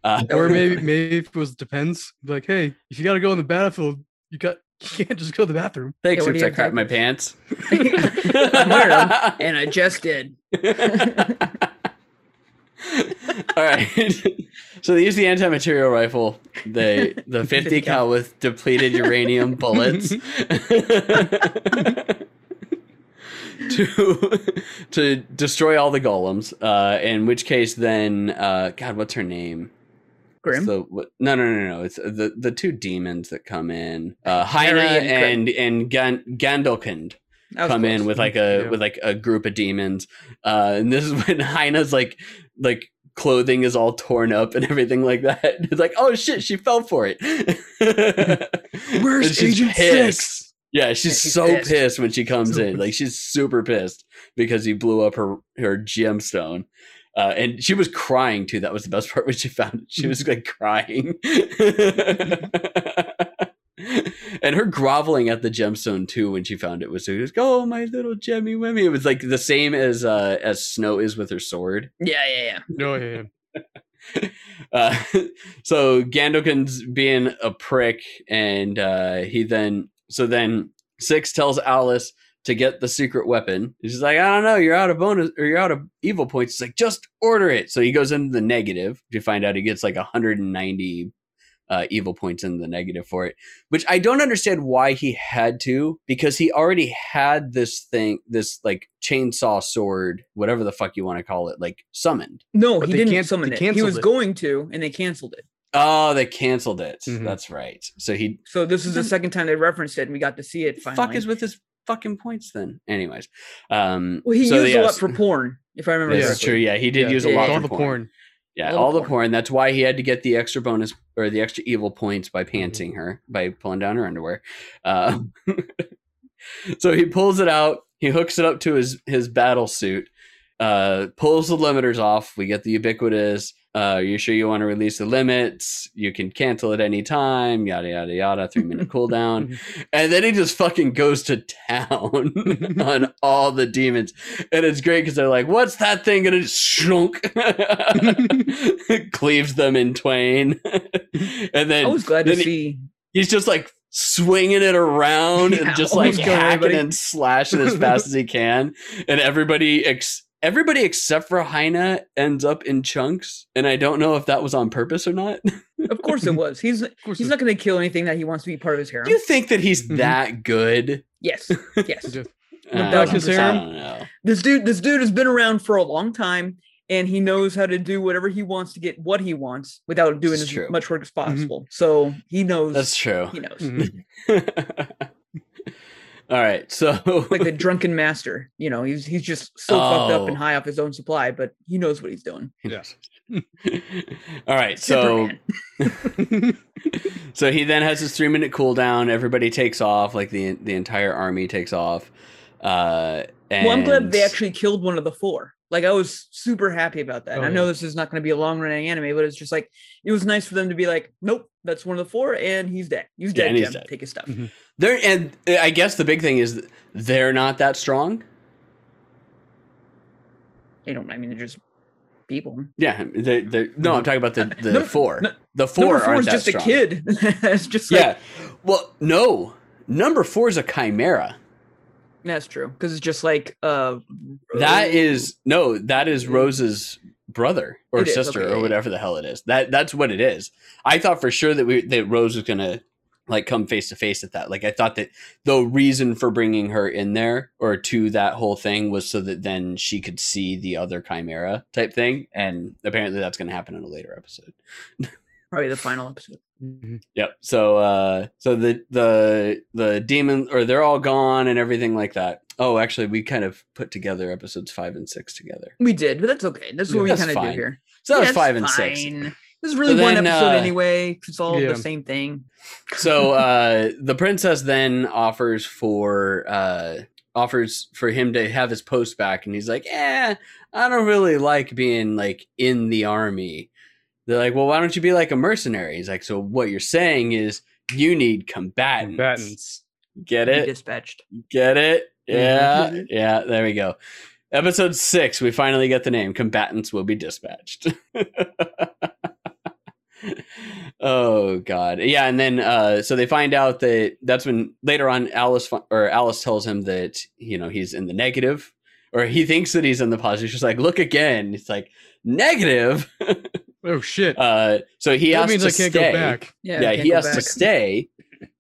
Speaker 1: uh,
Speaker 3: or maybe (laughs) maybe it was depends. Like, hey, if you got to go in the battlefield, you got (laughs) you can't just go to the bathroom.
Speaker 1: thanks
Speaker 2: Yeah, what do
Speaker 1: oops i crap
Speaker 2: have
Speaker 1: my pants. (laughs) (laughs)
Speaker 2: I'm wearing 'em, and I just did.
Speaker 1: all right. So they use the anti-material rifle. The the 50
Speaker 2: 50
Speaker 1: cal with depleted uranium bullets to to destroy all the golems uh in which case then uh god what's her name? It's
Speaker 2: Grim.
Speaker 1: the, no no no no it's the the two demons that come in uh Heine
Speaker 2: and
Speaker 1: and and Gan- Gandalkind come in with like a
Speaker 3: Yeah.
Speaker 1: with like a group of demons uh and this is (laughs) when Heine's like like clothing is all torn up and everything like that (laughs) it's like oh shit she fell for it (laughs)
Speaker 3: Where's Agent
Speaker 1: pissed.
Speaker 3: Six?
Speaker 1: yeah she's,
Speaker 2: she's
Speaker 1: so pissed.
Speaker 2: pissed.
Speaker 1: when she comes
Speaker 3: So
Speaker 1: in like she's super pissed because he blew up her her gemstone uh, and she was crying too. That was the best part when she found it. She was (laughs) like crying. (laughs) and her groveling at the gemstone too when she found it was she was like, "Oh, my little gemmy wemmy." It was like the same as uh as Snow is with her sword.
Speaker 2: Yeah, yeah, yeah.
Speaker 3: Oh yeah, yeah. (laughs)
Speaker 1: Uh, so Gandalkin's being a prick, and uh, he then so then Six tells Alice to get the secret weapon. She's like, I don't know, you're out of bonus or you're out of evil points. He's like, just order it. So he goes into the negative. You find out he gets like 190 uh, evil points in the negative for it, which I don't understand why he had to because he already had this thing, this like chainsaw sword, whatever the fuck you want to call it, like summoned.
Speaker 2: No,
Speaker 3: But
Speaker 2: he didn't
Speaker 3: can't-
Speaker 2: summon it. He was
Speaker 3: it.
Speaker 2: going to, and they canceled it.
Speaker 1: Oh, they canceled it.
Speaker 3: Mhm.
Speaker 1: That's right. So he
Speaker 2: So this is the second time they referenced it, and we got to see it finally.
Speaker 1: fuck is with his fucking points then. Anyways, um,
Speaker 2: well, he
Speaker 1: so
Speaker 2: used a lot for porn, if I remember
Speaker 1: This
Speaker 3: Yeah.
Speaker 1: is
Speaker 2: correctly.
Speaker 1: true. Yeah, he did
Speaker 3: Yeah,
Speaker 1: use a lot
Speaker 2: yeah.
Speaker 3: all
Speaker 1: for
Speaker 3: the
Speaker 1: porn.
Speaker 3: porn.
Speaker 1: Yeah,
Speaker 2: All
Speaker 1: all,
Speaker 2: the
Speaker 1: the
Speaker 2: porn.
Speaker 1: porn. That's why he had to get the extra bonus or the extra evil points by
Speaker 2: Mm-hmm.
Speaker 1: pantsing her by pulling down her underwear. Uh, (laughs) so he pulls it out. He hooks it up to his his battle suit. Uh, pulls the limiters off. We get the ubiquitous. Uh, you sure you want to release the limits? You can cancel at any time. Yada yada yada. Three minute (laughs) cooldown, and then he just fucking goes to town (laughs) on all the demons, and it's great because they're like, "What's that thing?" And it just shrunk, cleaves them in twain, (laughs) and then
Speaker 2: I was glad to
Speaker 1: he-
Speaker 2: see.
Speaker 1: he's just like swinging it around
Speaker 2: Yeah,
Speaker 1: and just like hacking
Speaker 2: everybody.
Speaker 1: and slashing as fast as he can, and everybody ex- everybody except for Heine ends up in chunks, and I don't know if that was on purpose or not.
Speaker 2: Of course it was. He's (laughs) he's
Speaker 3: it-
Speaker 2: not going to kill anything that he wants to be part of his harem.
Speaker 1: Do you think that he's
Speaker 3: Mhm.
Speaker 1: that good?
Speaker 2: Yes, (laughs) yes.
Speaker 3: Just-
Speaker 1: Uh,
Speaker 2: his
Speaker 1: I
Speaker 3: harem?
Speaker 1: don't know.
Speaker 2: this dude this dude has been around for a long time and he knows how to do whatever he wants to get what he wants without doing
Speaker 1: This
Speaker 2: as
Speaker 1: true.
Speaker 2: much work as possible. So he knows
Speaker 1: That's true.
Speaker 2: he knows.
Speaker 3: Mhm. (laughs)
Speaker 1: All right, so
Speaker 2: Like the (laughs) drunken master. You know, he's he's just so fucked up and
Speaker 1: Oh.
Speaker 2: high off his own supply, but he knows what he's doing.
Speaker 3: Yes. (laughs)
Speaker 1: all right, so (laughs) so he then has his three minute cooldown. Everybody takes off, like the the entire army takes off. Uh, and
Speaker 2: Well, I'm glad they actually killed one of the four. Like I was super happy about that.
Speaker 3: Oh,
Speaker 2: I know
Speaker 3: yeah.
Speaker 2: this is not going to be a long running anime, but it's just like it was nice for them to be like, nope, that's one of the four, and he's dead. He's
Speaker 1: Yeah,
Speaker 2: dead.
Speaker 1: and he's dead.
Speaker 2: Take his stuff.
Speaker 1: They're and I guess the big thing is they're not that strong.
Speaker 2: They don't. I mean, they're just people.
Speaker 1: Yeah, they they no, I'm talking about the the
Speaker 2: Number-
Speaker 1: four.
Speaker 2: no-
Speaker 1: the four
Speaker 2: Number four is just
Speaker 1: strong.
Speaker 2: a kid. (laughs) it's just like
Speaker 1: Yeah, well, no, number four is a chimera.
Speaker 2: That's true because it's just like uh
Speaker 1: That is no, that is Rose's brother or
Speaker 2: It
Speaker 1: sister
Speaker 2: okay,
Speaker 1: or whatever the hell it is. That that's what it is. I thought for sure that we that Rose was gonna like come face to face at that. Like I thought that the reason for bringing her in there or to that whole thing was so that then she could see the other chimera type thing, and apparently that's gonna happen in a later episode. (laughs)
Speaker 2: probably the final episode.
Speaker 3: Mhm.
Speaker 1: Yep. So uh so the the the demon or they're all gone and everything like that. Oh, actually we kind of put together episodes 5 and 6 together.
Speaker 2: We did, but that's okay. That's
Speaker 3: Yeah,
Speaker 2: what we kind of do here.
Speaker 1: So that
Speaker 2: Yeah,
Speaker 1: was 5 and 6.
Speaker 2: Fine. This is really
Speaker 1: So
Speaker 2: one
Speaker 1: then,
Speaker 2: episode
Speaker 1: uh,
Speaker 2: anyway. 'cause It's all
Speaker 3: Yeah.
Speaker 2: the same thing.
Speaker 1: So (laughs) uh the princess then offers for uh offers for him to have his post back and he's like, "Eh, I don't really like being like in the army." They're like, "Well, why don't you be like a mercenary?" He's like, "So what you're saying is you need combatants."
Speaker 3: Combatants.
Speaker 1: Get
Speaker 2: Be
Speaker 1: it?
Speaker 2: dispatched.
Speaker 1: Get it? Yeah.
Speaker 3: Mhm.
Speaker 1: Yeah, there we go. Episode 6, we finally get the name. Combatants will be dispatched. (laughs) oh god. Yeah, and then uh so they find out that that's when later on Alice or Alice tells him that, you know, he's in the negative or he thinks that he's in the positive. She's like, "Look again." It's like, "Negative?" (laughs)
Speaker 3: Oh shit.
Speaker 1: uh so he
Speaker 3: that
Speaker 1: has
Speaker 3: means
Speaker 1: to
Speaker 3: I can't
Speaker 1: stay
Speaker 3: go back.
Speaker 2: Yeah,
Speaker 1: yeah,
Speaker 2: can't
Speaker 1: he
Speaker 2: go
Speaker 1: has to stay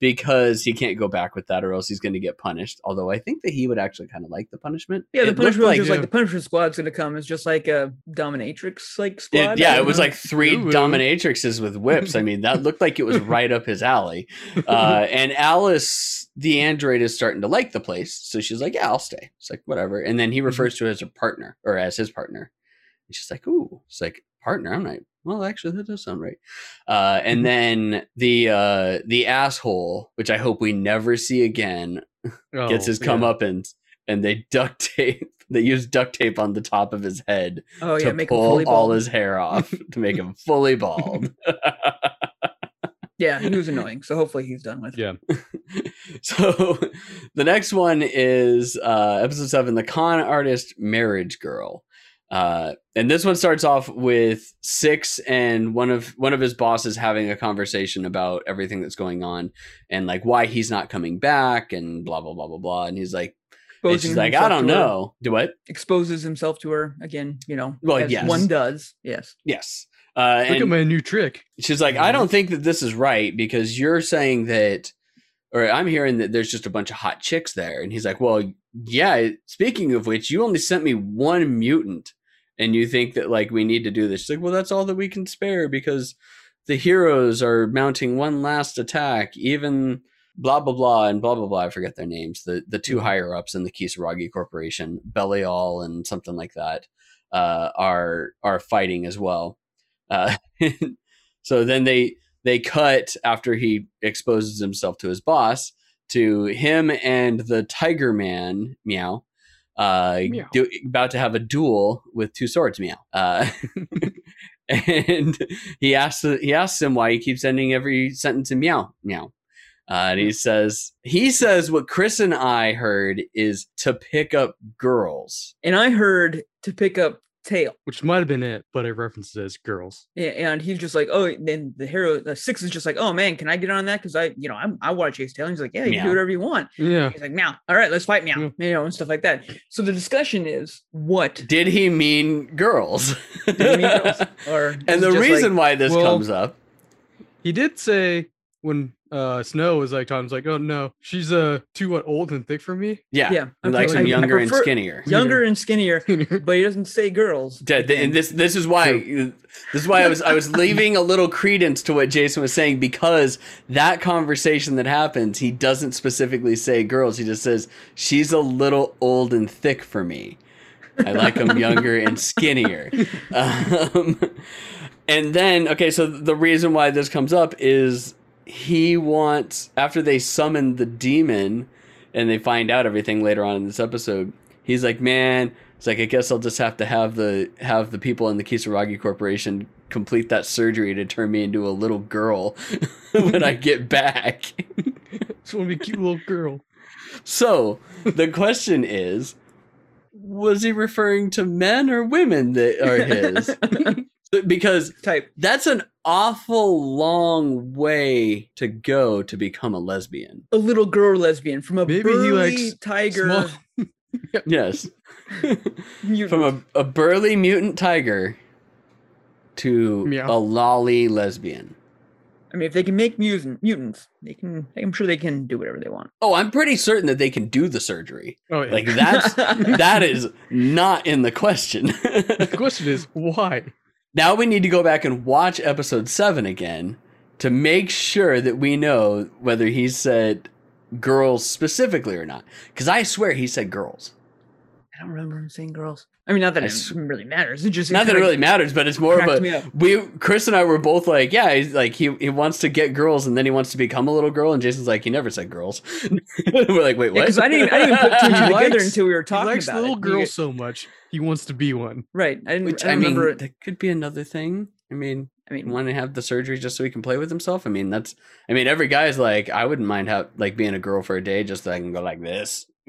Speaker 1: because he can't go back with that or else he's going to get punished. Although I think that he would actually kind of like the punishment.
Speaker 2: Yeah, the
Speaker 1: It
Speaker 2: punishment was
Speaker 1: like,
Speaker 2: just like the punishment squad's gonna come. It's just like a dominatrix like
Speaker 1: it-
Speaker 2: squad.
Speaker 1: yeah, it
Speaker 2: don't
Speaker 1: was like three
Speaker 3: Ooh.
Speaker 1: dominatrixes with whips. I mean, that looked like it was right up his alley. Uh, (laughs) and Alice, the android, is starting to like the place, so she's like, "Yeah, I'll stay." It's like whatever. And then he refers to her as a partner or as his partner. And she's like, "Ooh," it's like partner. I'm like, well, actually, that does sound right. Uh, and then the uh, the asshole, which I hope we never see again, (laughs) gets
Speaker 3: Oh,
Speaker 1: his
Speaker 3: yeah.
Speaker 1: comeuppance, and they duct tape. (laughs) They use duct tape on the top of his head
Speaker 2: oh yeah,
Speaker 1: to
Speaker 2: make him
Speaker 1: pull
Speaker 2: fully
Speaker 1: all
Speaker 2: bald.
Speaker 1: his hair off (laughs) to make him fully bald.
Speaker 2: Yeah, he was annoying. So hopefully he's done with.
Speaker 3: Yeah.
Speaker 1: so the next one is uh, episode seven, the con artist marriage girl. Uh, and this one starts off with six and one of one of his bosses having a conversation about everything that's going on and like why he's not coming back and blah blah blah blah blah. And he's like, and she's like, I don't
Speaker 2: to her.
Speaker 1: know. Do what?
Speaker 2: Exposes himself to her again. You know,
Speaker 1: Well,
Speaker 2: as
Speaker 1: yes.
Speaker 2: one does. Yes.
Speaker 1: Yes. Uh,
Speaker 3: Look at my new trick.
Speaker 1: she's like, I don't think that this is right because you're saying that, or I'm hearing that there's just a bunch of hot chicks there. And he's like, Well, yeah. Speaking of which, you only sent me one mutant, and you think that like we need to do this. She's like, Well, that's all that we can spare because the heroes are mounting one last attack, even blah blah blah and blah blah blah. I forget their names. The the two higher ups in the Kisaragi Corporation, Belial and something like that, uh, are are fighting as well. Uh, (laughs) so then they they cut after he exposes himself to his boss to him and the Tiger Man Meow. Uh,
Speaker 3: Meow.
Speaker 1: do, about to have a duel with two swords, meow. Uh, (laughs) and he asks he asks him why he keeps ending every sentence in meow meow. Uh, and he says he says what Chris and I heard is to pick up girls.
Speaker 2: And I heard to pick up tail.
Speaker 3: Which might have been it, but it references as girls.
Speaker 2: Yeah, and he's just like, oh, then the hero, the six is just like, oh man, can I get on that? Because I, you know, I'm, I want to chase tail. And he's like, yeah, you can
Speaker 1: Meow.
Speaker 2: do whatever you want.
Speaker 3: Yeah.
Speaker 2: He's like, meow. All right, let's fight meow.
Speaker 3: Yeah.
Speaker 2: You know, and stuff like that. So the discussion is what
Speaker 1: Did he mean girls?
Speaker 2: did he mean girls? (laughs) Or
Speaker 1: and the
Speaker 2: just like-
Speaker 1: reason why this
Speaker 3: Well-
Speaker 1: comes up,
Speaker 3: He did say when uh Snow was like Tom's like, oh no, she's uh too what old and thick for me.
Speaker 1: yeah,
Speaker 2: yeah,
Speaker 1: he likes
Speaker 2: okay,
Speaker 1: him
Speaker 2: I- I
Speaker 1: younger and skinnier.
Speaker 2: younger and (laughs) skinnier, but he doesn't say girls.
Speaker 1: Yeah, and this this is why this is why I was I was leaving a little credence to what Jason was saying because that conversation that happens, he doesn't specifically say girls. He just says she's a little old and thick for me. I like them younger and skinnier. (laughs) Um, and then okay, so the reason why this comes up is he wants after they summon the demon and they find out everything later on in this episode. He's like, man, it's like I guess I'll just have to have the have the people in the Kisaragi Corporation complete that surgery to turn me into a little girl (laughs) when I get back.
Speaker 3: Just want to be a cute little girl.
Speaker 1: so the question is, was he referring to men or women that are his? (laughs) because
Speaker 2: type.
Speaker 1: that's an awful long way to go to become a lesbian.
Speaker 2: A little girl lesbian from a
Speaker 3: Maybe he
Speaker 2: burly
Speaker 3: likes
Speaker 2: tiger.
Speaker 3: small- (laughs)
Speaker 1: Yes. (laughs) From a, a burly mutant tiger to
Speaker 3: Meow.
Speaker 1: a lolly lesbian.
Speaker 2: I mean, if they can make mutant mutants, they can. I'm sure they can do whatever they want.
Speaker 1: Oh, I'm pretty certain that they can do the surgery.
Speaker 3: Oh, yeah.
Speaker 1: Like that's (laughs) that is not in the question.
Speaker 3: the question is why?
Speaker 1: Now we need to go back and watch episode 7 again to make sure that we know whether he said girls specifically or not cuz I swear he said girls.
Speaker 2: I don't remember him saying girls. I mean, not that it
Speaker 1: s-
Speaker 2: really matters. It just
Speaker 1: Not that it really matters, but it's more of a we Chris and I were both like, yeah, he's like he he wants to get girls and then he wants to become a little girl and Jason's like he never said girls. (laughs) we're like, wait, what?
Speaker 2: Because I didn't, I didn't even put two and (laughs) two together
Speaker 3: likes-
Speaker 2: until we were talking
Speaker 3: He
Speaker 2: talking
Speaker 3: likes
Speaker 2: about
Speaker 3: little
Speaker 2: it.
Speaker 3: girls
Speaker 2: You-
Speaker 3: so much. He wants to be one.
Speaker 2: right? I didn't.
Speaker 1: Which
Speaker 2: I,
Speaker 1: I, mean,
Speaker 2: remember.
Speaker 1: that could be another thing. I mean,
Speaker 2: I mean,
Speaker 1: want to have the surgery just so he can play with himself. I mean, that's. I mean, every guy's like, I wouldn't mind have like being a girl for a day just so I can go like this. (laughs)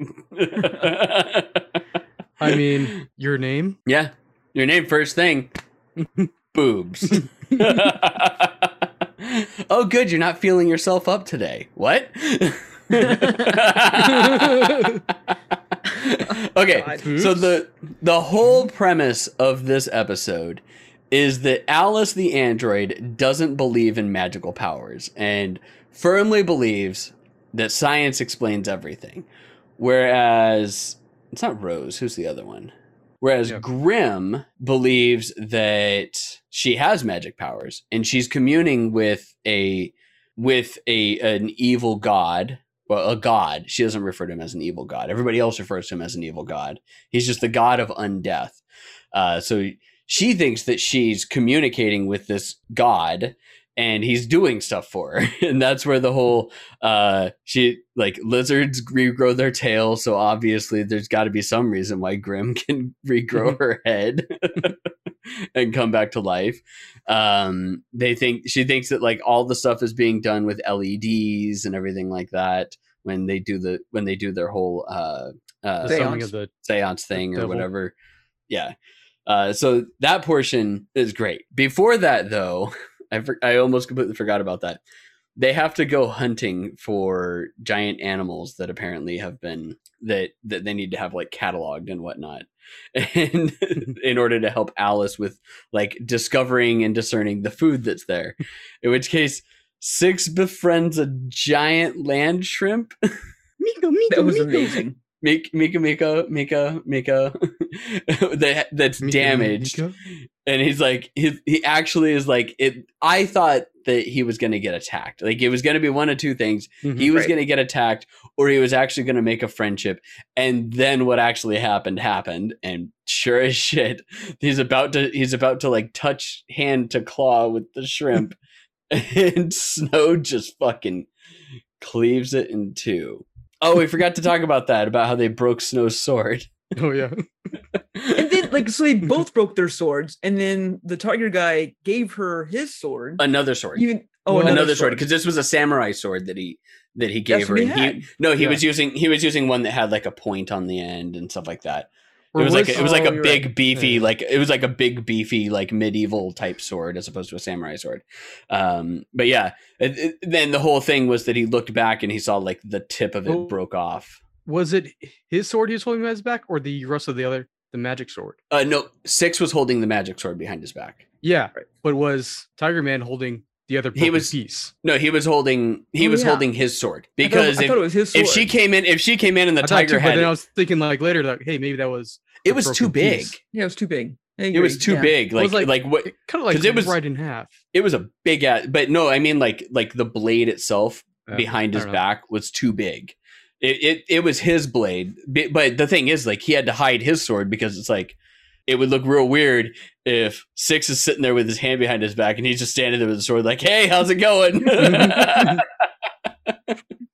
Speaker 3: I (laughs) mean, your name?
Speaker 1: yeah, your name first thing, (laughs) boobs. (laughs) oh, good, you're not feeling yourself up today. What? okay, so the the whole premise of this episode is that Alice the android doesn't believe in magical powers and firmly believes that science explains everything. Whereas it's not Rose, who's the other one? Whereas
Speaker 3: Yeah.
Speaker 1: Grim believes that she has magic powers and she's communing with a with a an evil god well, a god. She doesn't refer to him as an evil god. Everybody else refers to him as an evil god. He's just the god of undeath. Uh, so she thinks that she's communicating with this god and he's doing stuff for her. (laughs) And that's where the whole uh she like lizards regrow their tail, so obviously there's got to be some reason why Grim (laughs) can regrow her head (laughs) and come back to life. Um they think she thinks that like all the stuff is being done with LEDs and everything like that when they do the when they do their whole uh uh
Speaker 2: Seance.
Speaker 3: the
Speaker 1: seance thing or whatever. Yeah. Uh, so that portion is great. Before that, though, I, for- I almost completely forgot about that. They have to go hunting for giant animals that apparently have been that that they need to have like cataloged and whatnot, (laughs) and in order to help Alice with like discovering and discerning the food that's there. In which case, Six befriends a giant land shrimp (laughs)
Speaker 3: Miko, Miko,
Speaker 2: that was
Speaker 3: Miko.
Speaker 2: amazing.
Speaker 1: Mika, Mika, Mika, Mika, Mika, (laughs) that that's
Speaker 3: Miko,
Speaker 1: damaged,
Speaker 3: Miko.
Speaker 1: and he's like, he he actually is like it. I thought that he was gonna get attacked. Like it was gonna be one of two things.
Speaker 3: Mhm.
Speaker 1: He was
Speaker 2: Right.
Speaker 1: gonna get attacked, or he was actually gonna make a friendship. And then what actually happened happened, and sure as shit, he's about to he's about to like touch hand to claw with the shrimp, (laughs) (laughs) and Snow just fucking cleaves it in two. Oh, we forgot to talk about that about how they broke Snow's sword.
Speaker 3: Oh yeah. (laughs)
Speaker 2: And then, like, so they both broke their swords, and then the tiger guy gave her his sword.
Speaker 1: another sword.
Speaker 2: Even oh,
Speaker 3: Well,
Speaker 1: another,
Speaker 2: another,
Speaker 1: sword because this was a samurai sword that he that he
Speaker 2: That's
Speaker 1: gave her.
Speaker 2: what he
Speaker 1: and
Speaker 2: had.
Speaker 1: no, he
Speaker 3: Yeah.
Speaker 1: was using he was using one that had like a point on the end and stuff like that. It was like a, it was like a big
Speaker 2: right.
Speaker 1: beefy
Speaker 3: Yeah.
Speaker 1: like it was like a big beefy like medieval type sword as opposed to a samurai sword. Um, but yeah, it- it- then the whole thing was that he looked back and he saw like the tip of it
Speaker 3: Oh.
Speaker 1: broke off.
Speaker 3: was it his sword he was holding behind his back, or the rest of the other the magic sword?
Speaker 1: Uh, no, six was holding the magic sword behind his back.
Speaker 3: Yeah,
Speaker 2: Right.
Speaker 3: but was Tiger Man holding the other
Speaker 1: He was-
Speaker 3: piece?
Speaker 1: No, he was holding he
Speaker 2: Oh,
Speaker 1: was
Speaker 2: yeah.
Speaker 1: holding his sword
Speaker 2: I thought-
Speaker 1: because
Speaker 2: I
Speaker 1: if,
Speaker 2: thought it was his sword.
Speaker 1: if she came in if she came in and the
Speaker 3: I
Speaker 1: tiger
Speaker 3: too, but
Speaker 1: had
Speaker 3: then I was thinking like later like hey maybe that was
Speaker 1: it was too big.
Speaker 3: piece.
Speaker 2: yeah, it was too big.
Speaker 1: It was too
Speaker 2: yeah.
Speaker 1: big.
Speaker 3: It was
Speaker 1: Like like,
Speaker 3: like-
Speaker 1: what
Speaker 3: kind of like
Speaker 1: it was-
Speaker 3: right in half.
Speaker 1: it was a big ass but no, I mean like like the blade itself
Speaker 3: Yeah,
Speaker 1: behind his
Speaker 3: know.
Speaker 1: back was too big. It, it it was his blade, but the thing is, like, he had to hide his sword because it's like it would look real weird if Six is sitting there with his hand behind his back and he's just standing there with the sword, like, "Hey, how's it going?" (laughs) (laughs)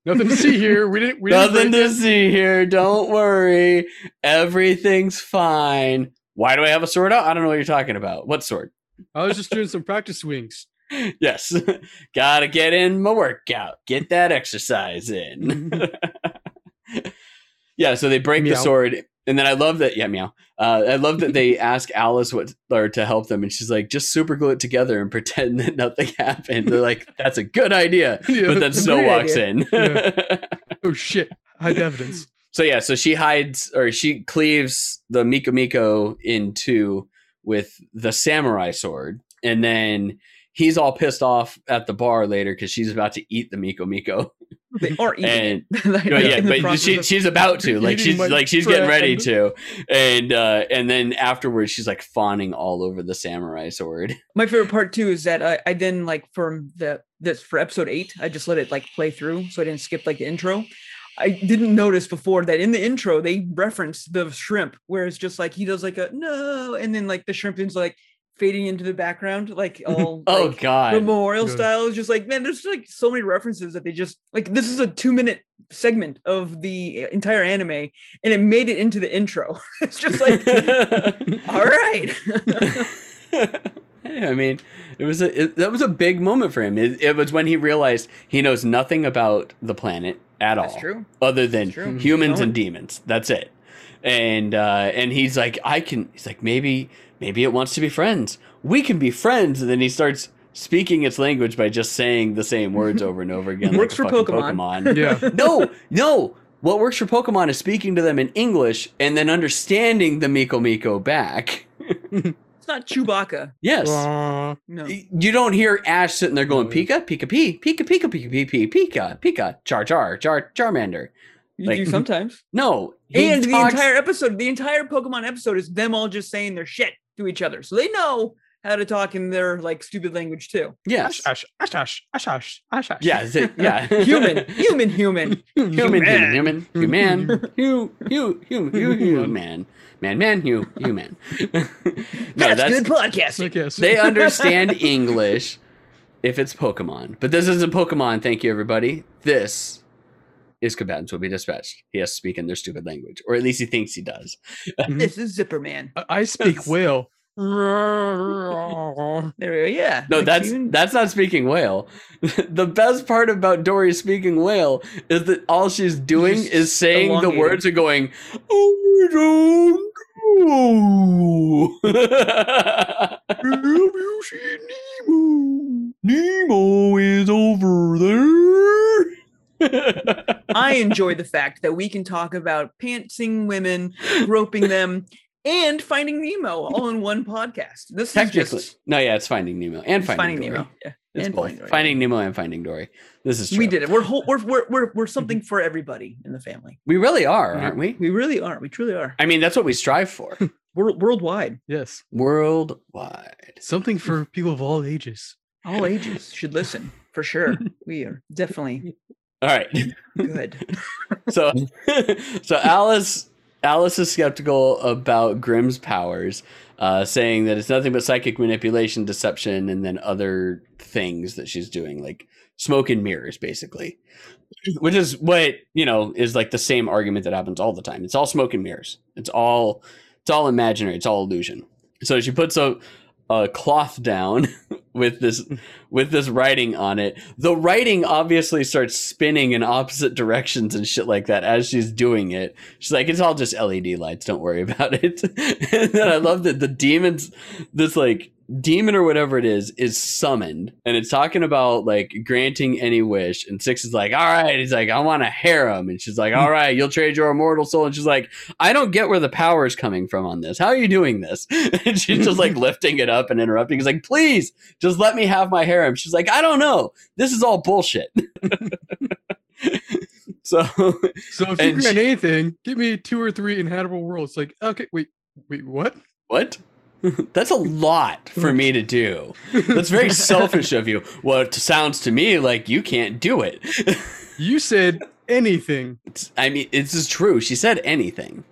Speaker 3: Nothing to see here. We didn't. We didn't
Speaker 1: Nothing to see here. Don't worry, everything's fine. Why do I have a sword out? I don't know what you're talking about. What sword?
Speaker 3: I was just doing some practice swings. (laughs)
Speaker 1: yes, (laughs) gotta get in my workout. Get that exercise in. (laughs) yeah, so they break the sword, and then I love that. Yeah, meow. Uh, I love that they (laughs) ask Alice what or to help them, and she's like, "Just super glue it together and pretend (laughs) that nothing happened." They're like, "That's a good idea," (laughs)
Speaker 3: Yeah.
Speaker 1: but then Snow walks
Speaker 2: idea.
Speaker 1: in.
Speaker 3: oh shit, hide the evidence.
Speaker 1: so yeah, so she hides or she cleaves the Miko Miko in two with the samurai sword, and then he's all pissed off at the bar later because she's about to eat the Miko Miko.
Speaker 2: They are eating
Speaker 1: And-. (laughs)
Speaker 2: Like,
Speaker 1: Oh, yeah, but she she's about to like she's like she's getting ready to, and uh and then afterwards she's like fawning all over the samurai sword.
Speaker 2: my favorite part too is that I, I then like from the this for episode eight, I just let it like play through, so I didn't skip like the intro. I didn't notice before that in the intro they reference the shrimp, where it's just like he does like a no, and then like the shrimp is like fading into the background, like (laughs) all
Speaker 1: Oh
Speaker 2: like,
Speaker 1: god.
Speaker 2: memorial
Speaker 3: Good.
Speaker 2: style. It's just like man, there's like so many references that they just like. This is a two minute segment of the entire anime, and it made it into the intro. (laughs) it's just like (laughs) all right.
Speaker 1: I mean, it was a it, that was a big moment for him. It, it was when he realized he knows nothing about the planet at
Speaker 2: That's
Speaker 1: all,
Speaker 2: true.
Speaker 1: other than
Speaker 2: That's true.
Speaker 1: humans and demons. That's it. And uh, and he's like, I can. He's like, maybe maybe it wants to be friends. We can be friends. And then he starts speaking its language by just saying the same (laughs) words over and over again.
Speaker 2: Works
Speaker 1: like
Speaker 2: for
Speaker 1: fucking
Speaker 2: Pokemon. (laughs)
Speaker 3: Yeah.
Speaker 1: no, no. What works for Pokemon is speaking to them in English and then understanding the Miko Miko back. (laughs)
Speaker 2: It's not Chewbacca.
Speaker 1: Yes.
Speaker 3: Aw.
Speaker 2: No.
Speaker 1: You don't hear Ash sitting there going Pika, Pika, Pee, Pika, Pika, Pika, Pika, Pika, Pika, Pika, Char, Char, Char, Charmander.
Speaker 2: You
Speaker 1: Like-
Speaker 2: do sometimes.
Speaker 1: No. he
Speaker 2: And the entire episode, the entire Pokemon episode is them all just saying their shit to each other. So they know how to talk in their like stupid language too.
Speaker 1: Yes.
Speaker 3: Ash, ash, ash, ash, ash, ash, ash.
Speaker 1: Yeah. is it- (laughs) Yeah.
Speaker 2: Human, human, human.
Speaker 1: Human, human,
Speaker 2: Human.
Speaker 1: human, human, (laughs) hu, hu, hu, hu, human, man, man, hu, human. (laughs) no,
Speaker 2: that's,
Speaker 1: that's
Speaker 2: good podcasting.
Speaker 3: Like, yes.
Speaker 1: they understand English if it's Pokemon. But this isn't Pokemon, thank you everybody. This is combatants will be dispatched. He has to speak in their stupid language. Or at least he thinks he does. Mm-hmm.
Speaker 2: This is Zipper Man.
Speaker 3: I- I speak whale. (laughs)
Speaker 2: There we go. Yeah.
Speaker 1: No,
Speaker 2: Like,
Speaker 1: that's
Speaker 2: even-
Speaker 1: that's not speaking whale. (laughs) the best part about Dory speaking whale is that all she's doing
Speaker 2: Just
Speaker 1: is saying the words and going, "Oh, I don't know."
Speaker 3: Have you seen Nemo?
Speaker 1: Nemo is over there.
Speaker 2: I enjoy the fact that we can talk about pantsing women, groping them, and finding Nemo all in one podcast. This is
Speaker 1: Technically,
Speaker 2: just
Speaker 1: no, yeah, it's Finding Nemo and Finding,
Speaker 2: finding
Speaker 1: Dory.
Speaker 2: Nemo. Yeah.
Speaker 1: It's
Speaker 2: and
Speaker 1: both.
Speaker 2: Finding Dory.
Speaker 1: Finding Nemo and Finding Dory. This is true.
Speaker 2: We did it. We're whole, we're, we're we're we're we're something for everybody in the family.
Speaker 1: We really are, aren't we?
Speaker 2: We really are. We truly are.
Speaker 1: I mean, that's what we strive for. (laughs)
Speaker 2: World worldwide,
Speaker 3: Yes.
Speaker 1: Worldwide.
Speaker 3: Something for people of all ages.
Speaker 2: all ages should listen for sure. (laughs) We are definitely
Speaker 1: All right.
Speaker 2: good. (laughs)
Speaker 1: so (laughs) so alice alice is skeptical about grimm's powers uh, saying that it's nothing but psychic manipulation deception and then other things that she's doing like smoke and mirrors basically. Which is what you know is like the same argument that happens all the time. It's all smoke and mirrors. It's all it's all imaginary. It's all illusion. So she puts a, a cloth down (laughs) with this with this writing on it. The writing obviously starts spinning in opposite directions and shit like that as she's doing it. She's like it's all just led lights. Don't worry (laughs) about it. (laughs) And then i love that the demons this like demon or whatever it is is summoned and it's talking about like granting any wish and six is like all right. He's like i want a harem and she's like all hmm. right you'll trade your immortal soul and she's like i don't get where the power is coming from on this. How are you doing this? (laughs) And she's just like (laughs) lifting it up and interrupting. He's like please just let me have my harem. She's like i don't know. This is all bullshit. (laughs) So
Speaker 3: So if you grant
Speaker 1: she-
Speaker 3: anything, give me two or three inhabitable worlds. Like, okay, wait, wait, what?
Speaker 1: what (laughs) that's a lot for me to do that's very (laughs) selfish of you well it sounds to me like you can't do it
Speaker 3: You said anything.
Speaker 1: It's- i mean it's just true she said anything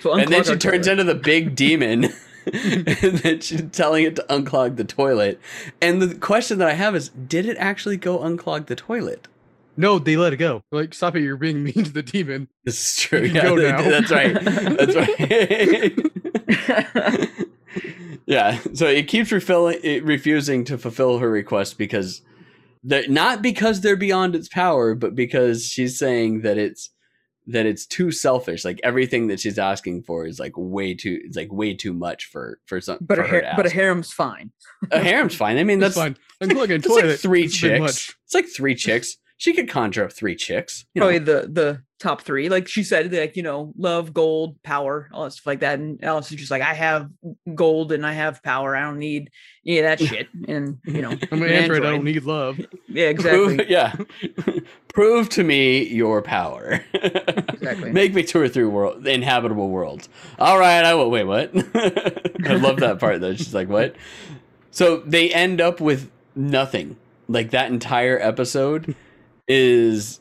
Speaker 2: So
Speaker 1: and then she turns
Speaker 2: toilet.
Speaker 1: into the big (laughs) demon and then she's telling it to unclog the toilet and the question that i have is did it actually go unclog the toilet
Speaker 3: No, they let it go. Like, stop it! You're being mean to the demon.
Speaker 1: this is true
Speaker 3: You
Speaker 1: yeah
Speaker 3: go
Speaker 1: they-
Speaker 3: now.
Speaker 1: that's right that's right yeah so it keeps refilling it refusing to fulfill her request because they're not because they're beyond its power but because she's saying that it's that it's too selfish. Like everything that she's asking for is like way too it's like way too much for for some
Speaker 2: But
Speaker 1: for
Speaker 2: a
Speaker 1: her
Speaker 2: har- but a harem's fine.
Speaker 1: a harem's fine. I mean
Speaker 3: That's
Speaker 1: that's
Speaker 3: fine. I'm like
Speaker 1: It's like three
Speaker 3: It's
Speaker 1: chicks. It's like three chicks. She could conjure up three chicks. You know?
Speaker 2: Probably the the top three. Like she said, like you know, love, gold, power, all that stuff like that. And Alice is just like, I have gold and I have power. I don't need any of that shit. And you know, (laughs)
Speaker 3: I'm an
Speaker 2: an
Speaker 3: android. I don't need love. (laughs)
Speaker 2: Yeah, exactly.
Speaker 1: Prove, yeah. (laughs) Prove to me your power.
Speaker 2: Exactly.
Speaker 1: Make me two or three world inhabitable worlds. All right, I will wait, what? I love that part though. She's like, what? So they end up with nothing. Like that entire episode is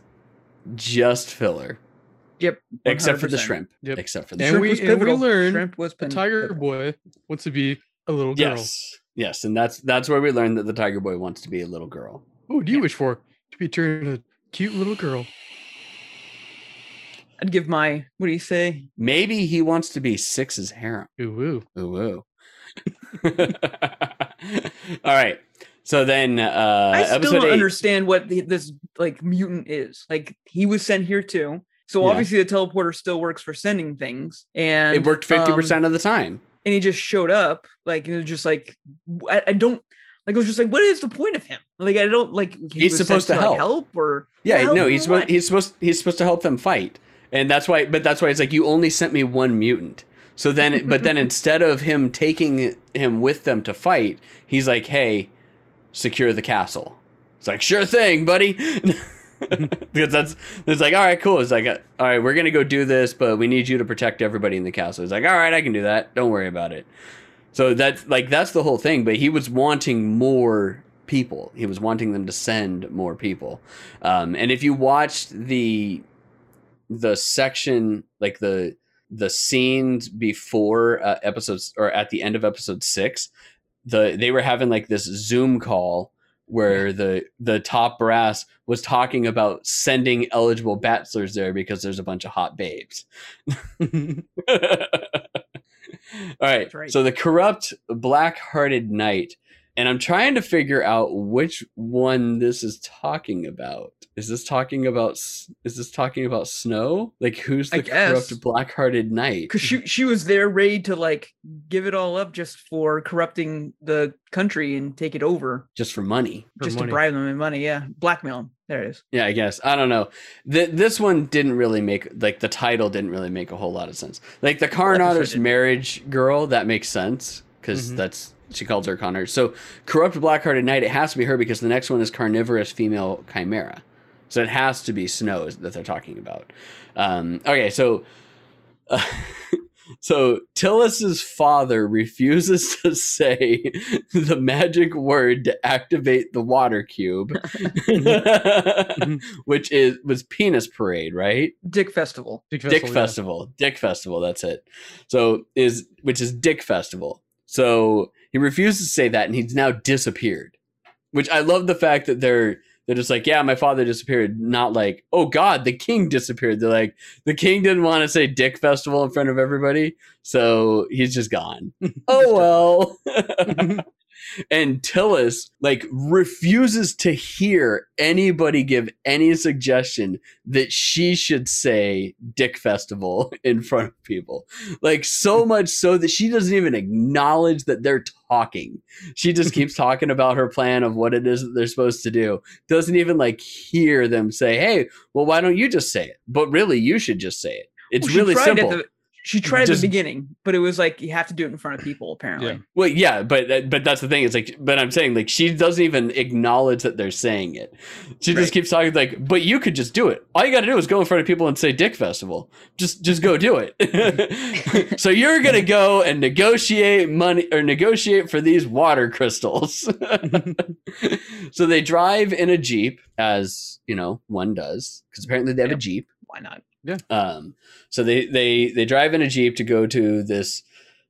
Speaker 1: just filler.
Speaker 2: Yep.
Speaker 1: Except for the shrimp.
Speaker 3: Yep.
Speaker 1: Except for the
Speaker 3: And
Speaker 1: shrimp.
Speaker 3: we-
Speaker 2: was
Speaker 3: and we
Speaker 2: pivotal.
Speaker 3: learn
Speaker 2: Shrimp was
Speaker 3: The tiger
Speaker 2: pivotal.
Speaker 3: boy wants to be a little girl.
Speaker 1: Yes. Yes, and that's that's where we learned that the tiger boy wants to be a little girl.
Speaker 3: What do you wish for? To be turned a cute little girl.
Speaker 2: I'd give my what do you say?
Speaker 1: Maybe he wants to be Six's harem.
Speaker 3: Ooh, ooh.
Speaker 1: Ooh, ooh. (laughs) All right. So then, uh,
Speaker 2: I still don't
Speaker 1: eight.
Speaker 2: understand what the, this like mutant is. Like he was sent here too. So
Speaker 1: Yeah.
Speaker 2: obviously the teleporter still works for sending things. And
Speaker 1: it worked fifty
Speaker 2: um,
Speaker 1: percent of the time.
Speaker 2: and he just showed up. Like it was just like I, I don't like. I was just like, what is the point of him? Like I don't like. He
Speaker 1: He's supposed
Speaker 2: sent
Speaker 1: to
Speaker 2: like,
Speaker 1: help.
Speaker 2: or
Speaker 1: Yeah,
Speaker 2: help
Speaker 1: no, he's supposed he's supposed he's supposed to help them fight, and that's why. But that's why it's like you only sent me one mutant. So then, but then (laughs) instead of him taking him with them to fight, he's like, "Hey, secure the castle." It's like, "Sure thing, buddy." (laughs) because that's it's like, all right, cool. It's like, uh, all right, we're gonna go do this, but we need you to protect everybody in the castle. It's like, all right, I can do that. Don't worry about it. So that's like that's the whole thing. But he was wanting more people. He was wanting them to send more people. Um, and if you watched the the section, like the the scenes before uh, episodes or at the end of episode six, the they were having like this Zoom call where the the top brass was talking about sending eligible bachelors there because there's a bunch of hot babes. (laughs) (laughs) All right.
Speaker 2: Right.
Speaker 1: So the corrupt black-hearted knight, and I'm trying to figure out which one this is talking about. Is this talking about? Is this talking about Snow? Like who's the corrupt black-hearted knight?
Speaker 2: because she she was there ready to like give it all up just for corrupting the country and take it over
Speaker 1: Just for money.
Speaker 3: For
Speaker 2: just
Speaker 3: money.
Speaker 2: to bribe them in money. Yeah, blackmail them. There it is.
Speaker 1: Yeah, I guess. I don't know. Th- this one didn't really make like the title didn't really make a whole lot of sense. Like the Carnotter's marriage girl, that makes sense because
Speaker 3: Mhm.
Speaker 1: that's she called her Connor. So corrupt blackhearted knight, it has to be her because the next one is carnivorous female chimera. So it has to be Snow that they're talking about. Um, okay, so uh, (laughs) so Tillis's father refuses (laughs) to say the magic word to activate the water cube, (laughs) which is was penis parade, right?
Speaker 2: Dick Festival.
Speaker 3: Dick
Speaker 1: Dick
Speaker 3: yeah.
Speaker 1: Festival. Dick Festival, that's it. So is which is Dick Festival. So he refuses to say that and he's now disappeared. Which I love the fact that they're they're just like, yeah, my father disappeared. Not like, oh God, the king disappeared. They're like, the king didn't want to say Dick Festival in front of everybody, so he's just gone. (laughs) oh well. (laughs) (laughs) and Tillis like refuses to hear anybody give any suggestion that she should say Dick Festival (laughs) in front of people. Like so (laughs) much so that she doesn't even acknowledge that they're talking. She just keeps (laughs) talking about her plan of what it is that they're supposed to do. Doesn't even like hear them say, "Hey, well why don't you just say it?" But really you should just say it. It's
Speaker 2: Well,
Speaker 1: really simple.
Speaker 2: She tried at the beginning, but it was like you have to do it in front of people. Apparently,
Speaker 3: Yeah.
Speaker 1: Well, yeah, but but that's the thing. It's like, but I'm saying like she doesn't even acknowledge that they're saying it. She
Speaker 2: Right.
Speaker 1: just keeps talking like, but you could just do it. All you got to do is go in front of people and say Dick Festival. Just just go do it. (laughs) so you're gonna go and negotiate money or negotiate for these water crystals. (laughs) so they drive in a jeep, as you know one does, because apparently they have a jeep.
Speaker 2: why not?
Speaker 1: Um, so they they they drive in a jeep to go to this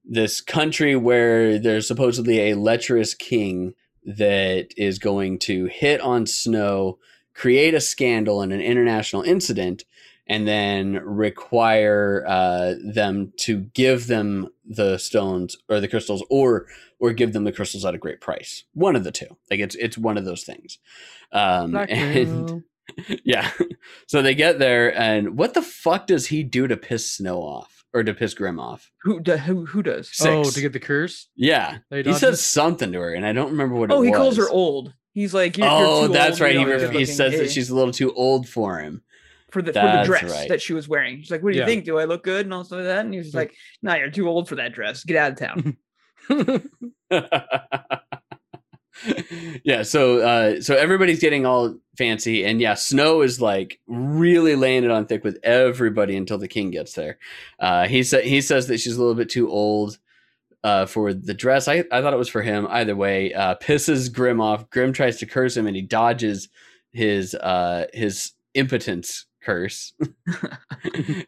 Speaker 1: this country where there's supposedly a lecherous king that is going to hit on Snow, create a scandal and an international incident, and then require uh, them to give them the stones or the crystals, or or give them the crystals at a great price. One of the two. Like it's it's one of those things. Um, (laughs) and. (laughs) yeah. So they get there, and what the fuck does he do to piss Snow off or to piss Grim off?
Speaker 2: Who do, who who does?
Speaker 3: Oh,
Speaker 1: Six.
Speaker 3: to get the curse.
Speaker 1: Yeah, he says
Speaker 3: it?
Speaker 1: something to her, and I don't remember what.
Speaker 2: Oh,
Speaker 1: it
Speaker 2: he calls her old. He's like, you're, you're
Speaker 1: Oh,
Speaker 2: too
Speaker 1: that's
Speaker 2: old,
Speaker 1: right. He,
Speaker 2: you're
Speaker 1: ref-
Speaker 2: not
Speaker 1: he says
Speaker 2: yeah,
Speaker 1: that she's a little too old for him.
Speaker 2: for the for the dress
Speaker 1: right.
Speaker 2: that she was wearing. She's like, "What do you
Speaker 3: Yeah.
Speaker 2: think? Do I look good?" And all stuff like that. And he's was just
Speaker 3: Yeah.
Speaker 2: like, "Nah, you're too old for that dress. Get out of town." (laughs) (laughs) (laughs)
Speaker 1: yeah so uh so everybody's getting all fancy and yeah snow is like really laying it on thick with everybody until the king gets there. Uh he said he says that she's a little bit too old uh for the dress. I i thought it was for him. Either way uh pisses grim off. Grim tries to curse him and he dodges his uh his impotence curse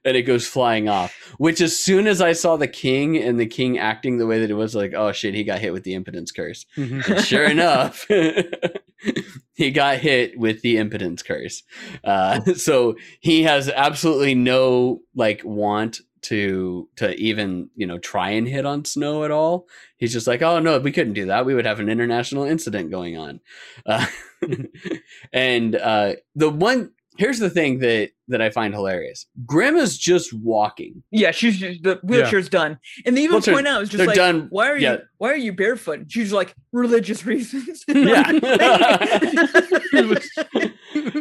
Speaker 1: and it goes flying off which as soon as i saw the king and the king acting the way that it was like oh shit he got hit with the impotence curse
Speaker 3: Mhm.
Speaker 1: and sure (laughs) enough, (laughs) he got hit with the impotence curse. Uh, so he has absolutely no like want to to even you know try and hit on Snow at all. He's just like, oh no, we couldn't do that. We would have an international incident going on. Uh, (laughs) and uh, the one here's the thing that that I find hilarious: Grandma's just walking.
Speaker 2: yeah, she's just, the wheelchair's done, and they even
Speaker 1: Wheelchair-
Speaker 2: point out, "It's just like,
Speaker 1: done-
Speaker 2: why are you
Speaker 1: yeah.
Speaker 2: why are you barefoot?" And she's like, "Religious reasons." (laughs) (laughs)
Speaker 1: Yeah. (laughs)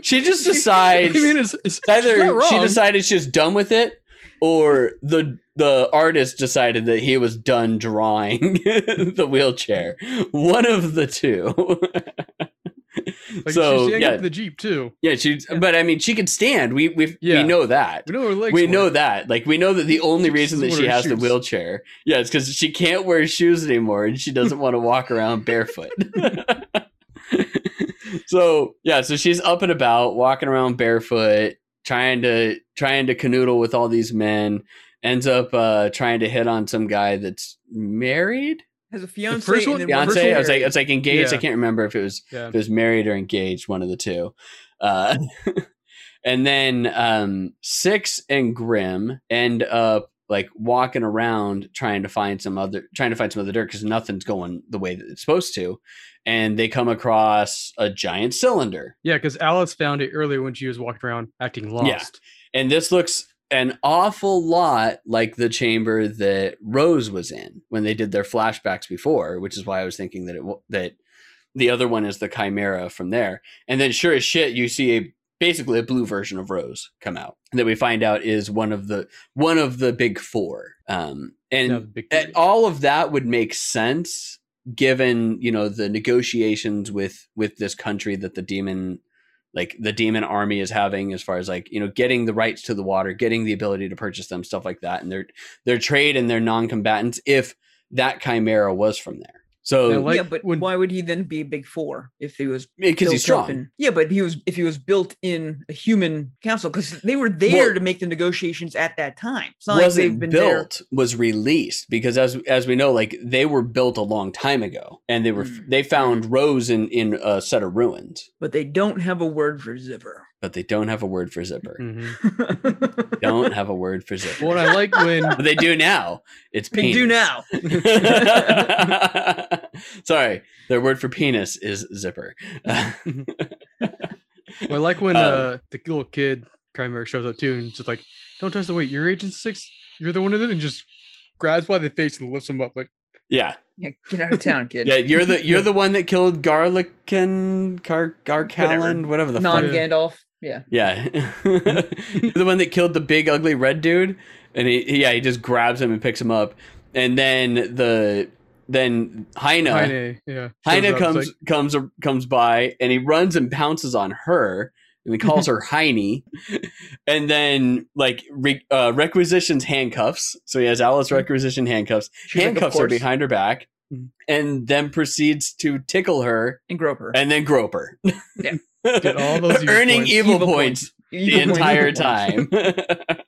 Speaker 1: She just decides.
Speaker 3: I mean, it's It's
Speaker 1: either she decided she's done with it or the the artist decided that he was done drawing the wheelchair one of the two
Speaker 3: Like,
Speaker 1: so
Speaker 3: she's
Speaker 1: yeah
Speaker 3: the jeep too.
Speaker 1: yeah she but i mean she can stand we we,
Speaker 3: Yeah.
Speaker 1: we know that
Speaker 3: We know her legs.
Speaker 1: we
Speaker 3: work.
Speaker 1: know that like we know that the only
Speaker 3: She
Speaker 1: reason that she has the wheelchair yeah it's because she can't wear shoes anymore and she doesn't want to walk around barefoot (laughs) so yeah so she's up and about walking around barefoot trying to trying to canoodle with all these men ends up uh trying to hit on some guy that's married
Speaker 2: Has a fiance.
Speaker 3: first one-
Speaker 2: and then one
Speaker 1: fiance i was like
Speaker 2: married.
Speaker 1: it's like engaged i can't remember if it was
Speaker 3: Yeah.
Speaker 1: if it was married or engaged, one of the two. Uh, (laughs) and then um, Six and Grim end up like walking around trying to find some other trying to find some other dirt because nothing's going the way that it's supposed to. And they come across a giant cylinder.
Speaker 3: Yeah, because Alice found it earlier when she was walking around acting lost.
Speaker 1: Yeah. And this looks an awful lot like the chamber that Rose was in when they did their flashbacks before, which is why I was thinking that it that the other one is the Chimera from there. And then sure as shit, you see a basically a blue version of Rose come out that we find out is one of the one of the big four. Um, and
Speaker 3: big three.
Speaker 1: all of that would make sense given you know the negotiations with with this country that the demon like the demon army is having as far as like you know getting the rights to the water getting the ability to purchase them stuff like that and their their trade and their non-combatants if that chimera was from there so
Speaker 3: Yeah, like
Speaker 2: yeah, but
Speaker 3: when-
Speaker 2: why would he then be a big four if he was
Speaker 1: because he's strong
Speaker 2: in- yeah, but he was if he was built in a human council because they were there
Speaker 1: Well-
Speaker 2: to make the negotiations at that time. It's not
Speaker 1: wasn't
Speaker 2: they've been there.
Speaker 1: built was released because as as we know like they were built a long time ago and they were
Speaker 2: Mm.
Speaker 1: they found rose in in a set of ruins
Speaker 2: but they don't have a word for zipper.
Speaker 1: But they don't have a word for zipper
Speaker 3: Mhm.
Speaker 1: don't have a word for zipper
Speaker 3: What I like when
Speaker 1: but (laughs) they do now it's
Speaker 2: they do now. (laughs)
Speaker 1: Sorry, their word for penis is zipper.
Speaker 3: well, I like when
Speaker 1: Um,
Speaker 3: uh, the little kid Chimera shows up too, and it's just like, "Don't touch the weight. You're Agent Six. You're the one in it," and just grabs by the face and lifts him up. Like,
Speaker 1: yeah,
Speaker 2: Yeah, get out of town, kid.
Speaker 1: yeah. You're the you're (laughs) the one that killed Garlican, Gar Garcaland, whatever the fuck.
Speaker 2: Non
Speaker 1: fuck.
Speaker 2: Gandalf. Yeah.
Speaker 1: Yeah, (laughs) the one that killed the big ugly red dude, and he yeah he just grabs him and picks him up, and then the then Heine
Speaker 3: Heine, yeah,
Speaker 1: Heine comes
Speaker 3: like,
Speaker 1: comes comes by and he runs and pounces on her and he calls (laughs) her Heine, and then like re- uh, requisitions handcuffs. So he has Alice requisition handcuffs.
Speaker 2: She's like,
Speaker 1: handcuffs are behind her back,
Speaker 3: Mhm.
Speaker 1: and then proceeds to tickle her
Speaker 2: and grope her.
Speaker 1: and then grope her.
Speaker 2: Yeah. (laughs)
Speaker 3: Get all those (laughs)
Speaker 1: earning
Speaker 3: points.
Speaker 1: evil,
Speaker 2: Evil
Speaker 1: points,
Speaker 2: Evil
Speaker 1: the entire (laughs) time. (laughs)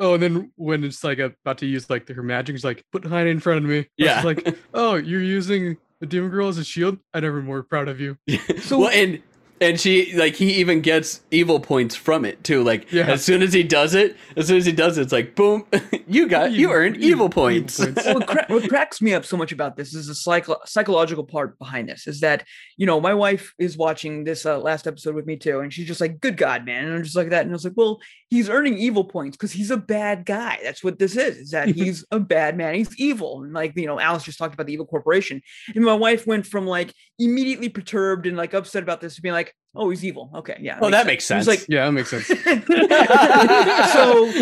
Speaker 3: Oh, and then when it's like about to use like her magic, it's like put Heine in front of me.
Speaker 1: Yeah,
Speaker 3: like, oh, you're using the demon girl as a shield. I never more proud of you.
Speaker 2: So-
Speaker 1: well, and and she like he even gets evil points from it too. Like
Speaker 3: Yeah.
Speaker 1: as soon as he does it, as soon as he does it, it's like boom, (laughs) you got you,
Speaker 3: You-
Speaker 1: earned
Speaker 3: you-
Speaker 1: evil
Speaker 3: evil
Speaker 1: points.
Speaker 3: points. (laughs)
Speaker 2: what, cra- what cracks me up so much about this is the psycho- psychological part behind this is that you know my wife is watching this uh, last episode with me too and she's just like good god man and i'm just like that and i was like well he's earning evil points because he's a bad guy that's what this is is that (laughs) he's a bad man he's evil and like you know alice just talked about the evil corporation and my wife went from like immediately perturbed and like upset about this to being like oh he's evil okay yeah oh,
Speaker 1: well, that makes
Speaker 2: It
Speaker 1: sense.
Speaker 2: like
Speaker 3: Yeah, that makes sense. (laughs) (laughs)
Speaker 2: so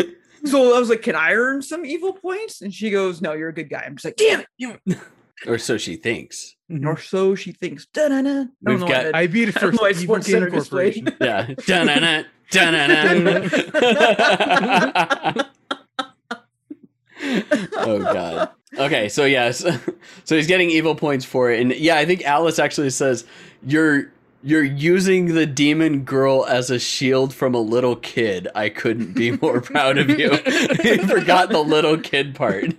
Speaker 2: so I was like, "Can I earn some evil points?" And she goes, "No, you're a good guy." I'm just like, "Damn it!" damn it." (laughs)
Speaker 1: or so she thinks. Mm-hmm.
Speaker 2: Or so she thinks. Da-na-na. I don't
Speaker 1: We've
Speaker 2: know
Speaker 1: got-
Speaker 2: why that-
Speaker 3: I beat it
Speaker 2: I don't
Speaker 3: first.
Speaker 2: know why
Speaker 3: Evil
Speaker 2: Sports
Speaker 3: Game
Speaker 2: Center displayed.
Speaker 3: Corporation.
Speaker 1: Yeah. Dun-na-na, dun-na-na. oh god. Okay, so yes, so he's getting evil points for it, and yeah, I think Alice actually says you're you're using the demon girl as a shield from a little kid. I couldn't be more proud of you. (laughs) he forgot the little kid part.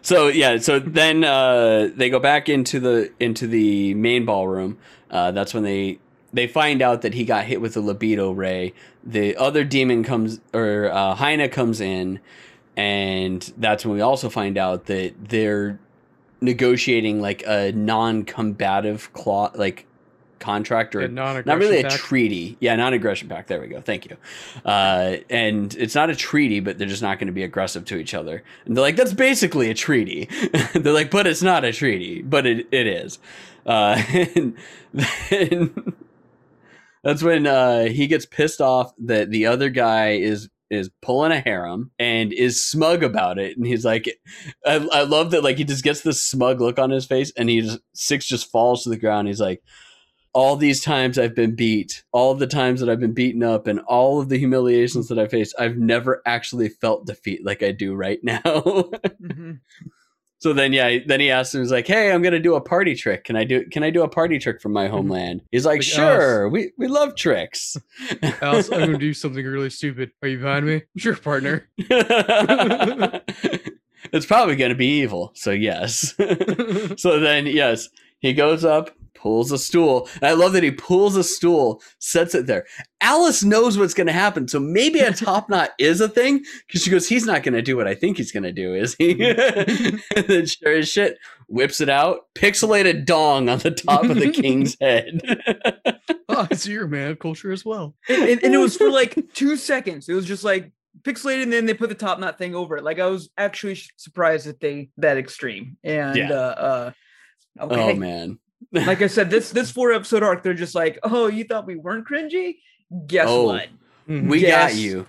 Speaker 1: (laughs) so yeah, so then uh, they go back into the into the main ballroom. Uh, that's when they they find out that he got hit with a libido ray. The other demon comes or uh, Heine comes in, and that's when we also find out that they're negotiating like a non-combative clause, like contract or
Speaker 3: Yeah,
Speaker 1: not really a treaty. Yeah, non-aggression pact. There we go. Thank you. Uh, and it's not a treaty, but they're just not going to be aggressive to each other. And they're like, that's basically a treaty. (laughs) they're like, but it's not a treaty, but it, it is. Uh, (laughs) and then (laughs) that's when uh, he gets pissed off that the other guy is is pulling a harem and is smug about it and he's like I, I love that like he just gets this smug look on his face and he just six just falls to the ground he's like all these times I've been beat, all the times that I've been beaten up, and all of the humiliations that I faced, I've never actually felt defeat like I do right now. (laughs)
Speaker 2: Mhm.
Speaker 1: So then, yeah, then he asks him, he's like, "Hey, I'm gonna do a party trick. Can I do? Can I do a party trick from my mm-hmm. homeland?" He's like,
Speaker 3: Like,
Speaker 1: "Sure. We we love tricks." (laughs)
Speaker 3: Alice, I'm gonna do something really stupid. Are you behind me? Sure, partner. (laughs) (laughs)
Speaker 1: it's probably gonna be evil. So yes. so then, yes, he goes up, pulls a stool. And I love that he pulls a stool, sets it there. Alice knows what's going to happen. So maybe a (laughs) top knot is a thing because she goes, he's not going to do what I think he's going to do, is he? (laughs) and then sure as shit, whips it out, pixelated dong on the top of the king's (laughs) head.
Speaker 3: oh, it's your man of culture as well.
Speaker 2: and, and- and it was for like two seconds. It was just like pixelated, and then they put the top knot thing over it. Like I was actually surprised that they that extreme. And
Speaker 1: Yeah.
Speaker 2: uh, uh okay.
Speaker 1: Oh, man.
Speaker 2: Like I said, this this four episode arc, they're just like, oh, you thought we weren't cringy? Guess
Speaker 1: Oh.
Speaker 2: what?
Speaker 3: Mhm.
Speaker 1: We
Speaker 2: Yes.
Speaker 1: got you.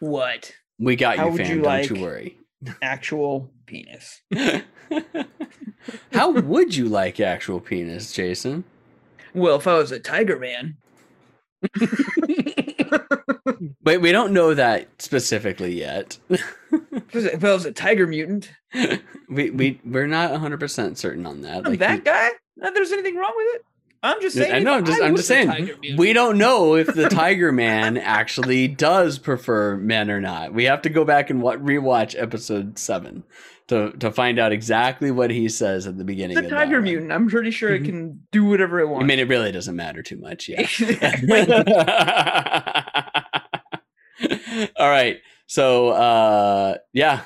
Speaker 2: What?
Speaker 1: We got
Speaker 2: How
Speaker 1: you,
Speaker 2: would
Speaker 1: fam.
Speaker 2: you
Speaker 1: Don't
Speaker 2: like-
Speaker 1: you worry.
Speaker 2: Actual penis. (laughs)
Speaker 1: How would you like actual penis, Jason?
Speaker 2: Well, if I was a tiger man, (laughs)
Speaker 1: But we don't know that specifically yet.
Speaker 2: if I was a tiger mutant, (laughs)
Speaker 1: we we we're not 100% certain on that. Like,
Speaker 2: that
Speaker 1: we-
Speaker 2: guy. Not that there's anything wrong with it. I'm just
Speaker 1: I
Speaker 2: saying.
Speaker 1: know, I'm just-
Speaker 2: I
Speaker 1: I'm just saying, we don't (laughs) know if the Tiger Man actually does prefer men or not. We have to go back and wa- rewatch episode 7 to to find out exactly what he says at the beginning
Speaker 2: It's a
Speaker 1: of that
Speaker 2: tiger
Speaker 1: one.
Speaker 2: mutant. I'm pretty sure it
Speaker 3: Mhm.
Speaker 2: can do whatever it wants.
Speaker 1: I mean, it really doesn't matter too much, yeah. (laughs) (laughs) All right. So uh yeah.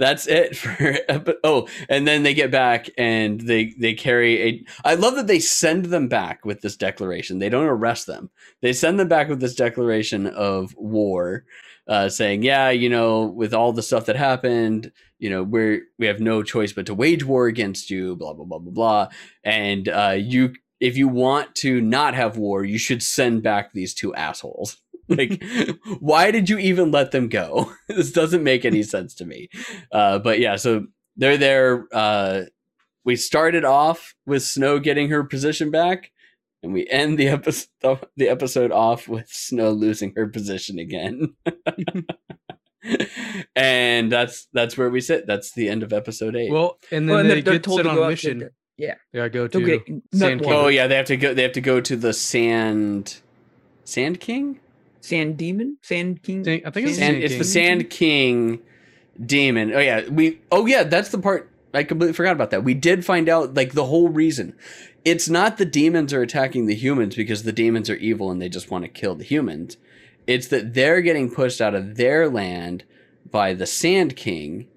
Speaker 1: That's it (laughs) for oh, and then they get back and they they carry a I love that they send them back with this declaration. They don't arrest them. They send them back with this declaration of war uh saying, "Yeah, you know, with all the stuff that happened, you know, we're we have no choice but to wage war against you, blah blah blah blah blah." And uh you if you want to not have war, you should send back these two assholes. (laughs) like, why did you even let them go? (laughs) this doesn't make any (laughs) sense to me. Uh, but yeah, so they're there. Uh, we started off with Snow getting her position back, and we end the episode the episode off with Snow losing her position again. and that's that's where we sit. That's the end of episode eight.
Speaker 3: Well, and then
Speaker 2: Well, and
Speaker 3: they
Speaker 2: they're, they're
Speaker 3: get
Speaker 2: told
Speaker 3: set
Speaker 2: to
Speaker 3: on
Speaker 2: go
Speaker 3: a
Speaker 2: out to
Speaker 3: mission.
Speaker 2: the- yeah.
Speaker 3: Yeah, go
Speaker 2: To
Speaker 3: to
Speaker 2: get
Speaker 3: Sand King.
Speaker 1: oh yeah, they have to go. They have to go to the Sand Sand King.
Speaker 2: Sand demon, sand king.
Speaker 3: Sand- I think it's
Speaker 1: Sand,
Speaker 3: Sand
Speaker 1: it's the Sand King demon. Oh yeah, we. Oh yeah, that's the part. I completely forgot about that. We did find out like the whole reason. It's not the demons are attacking the humans because the demons are evil and they just want to kill the humans. It's that they're getting pushed out of their land by the Sand King,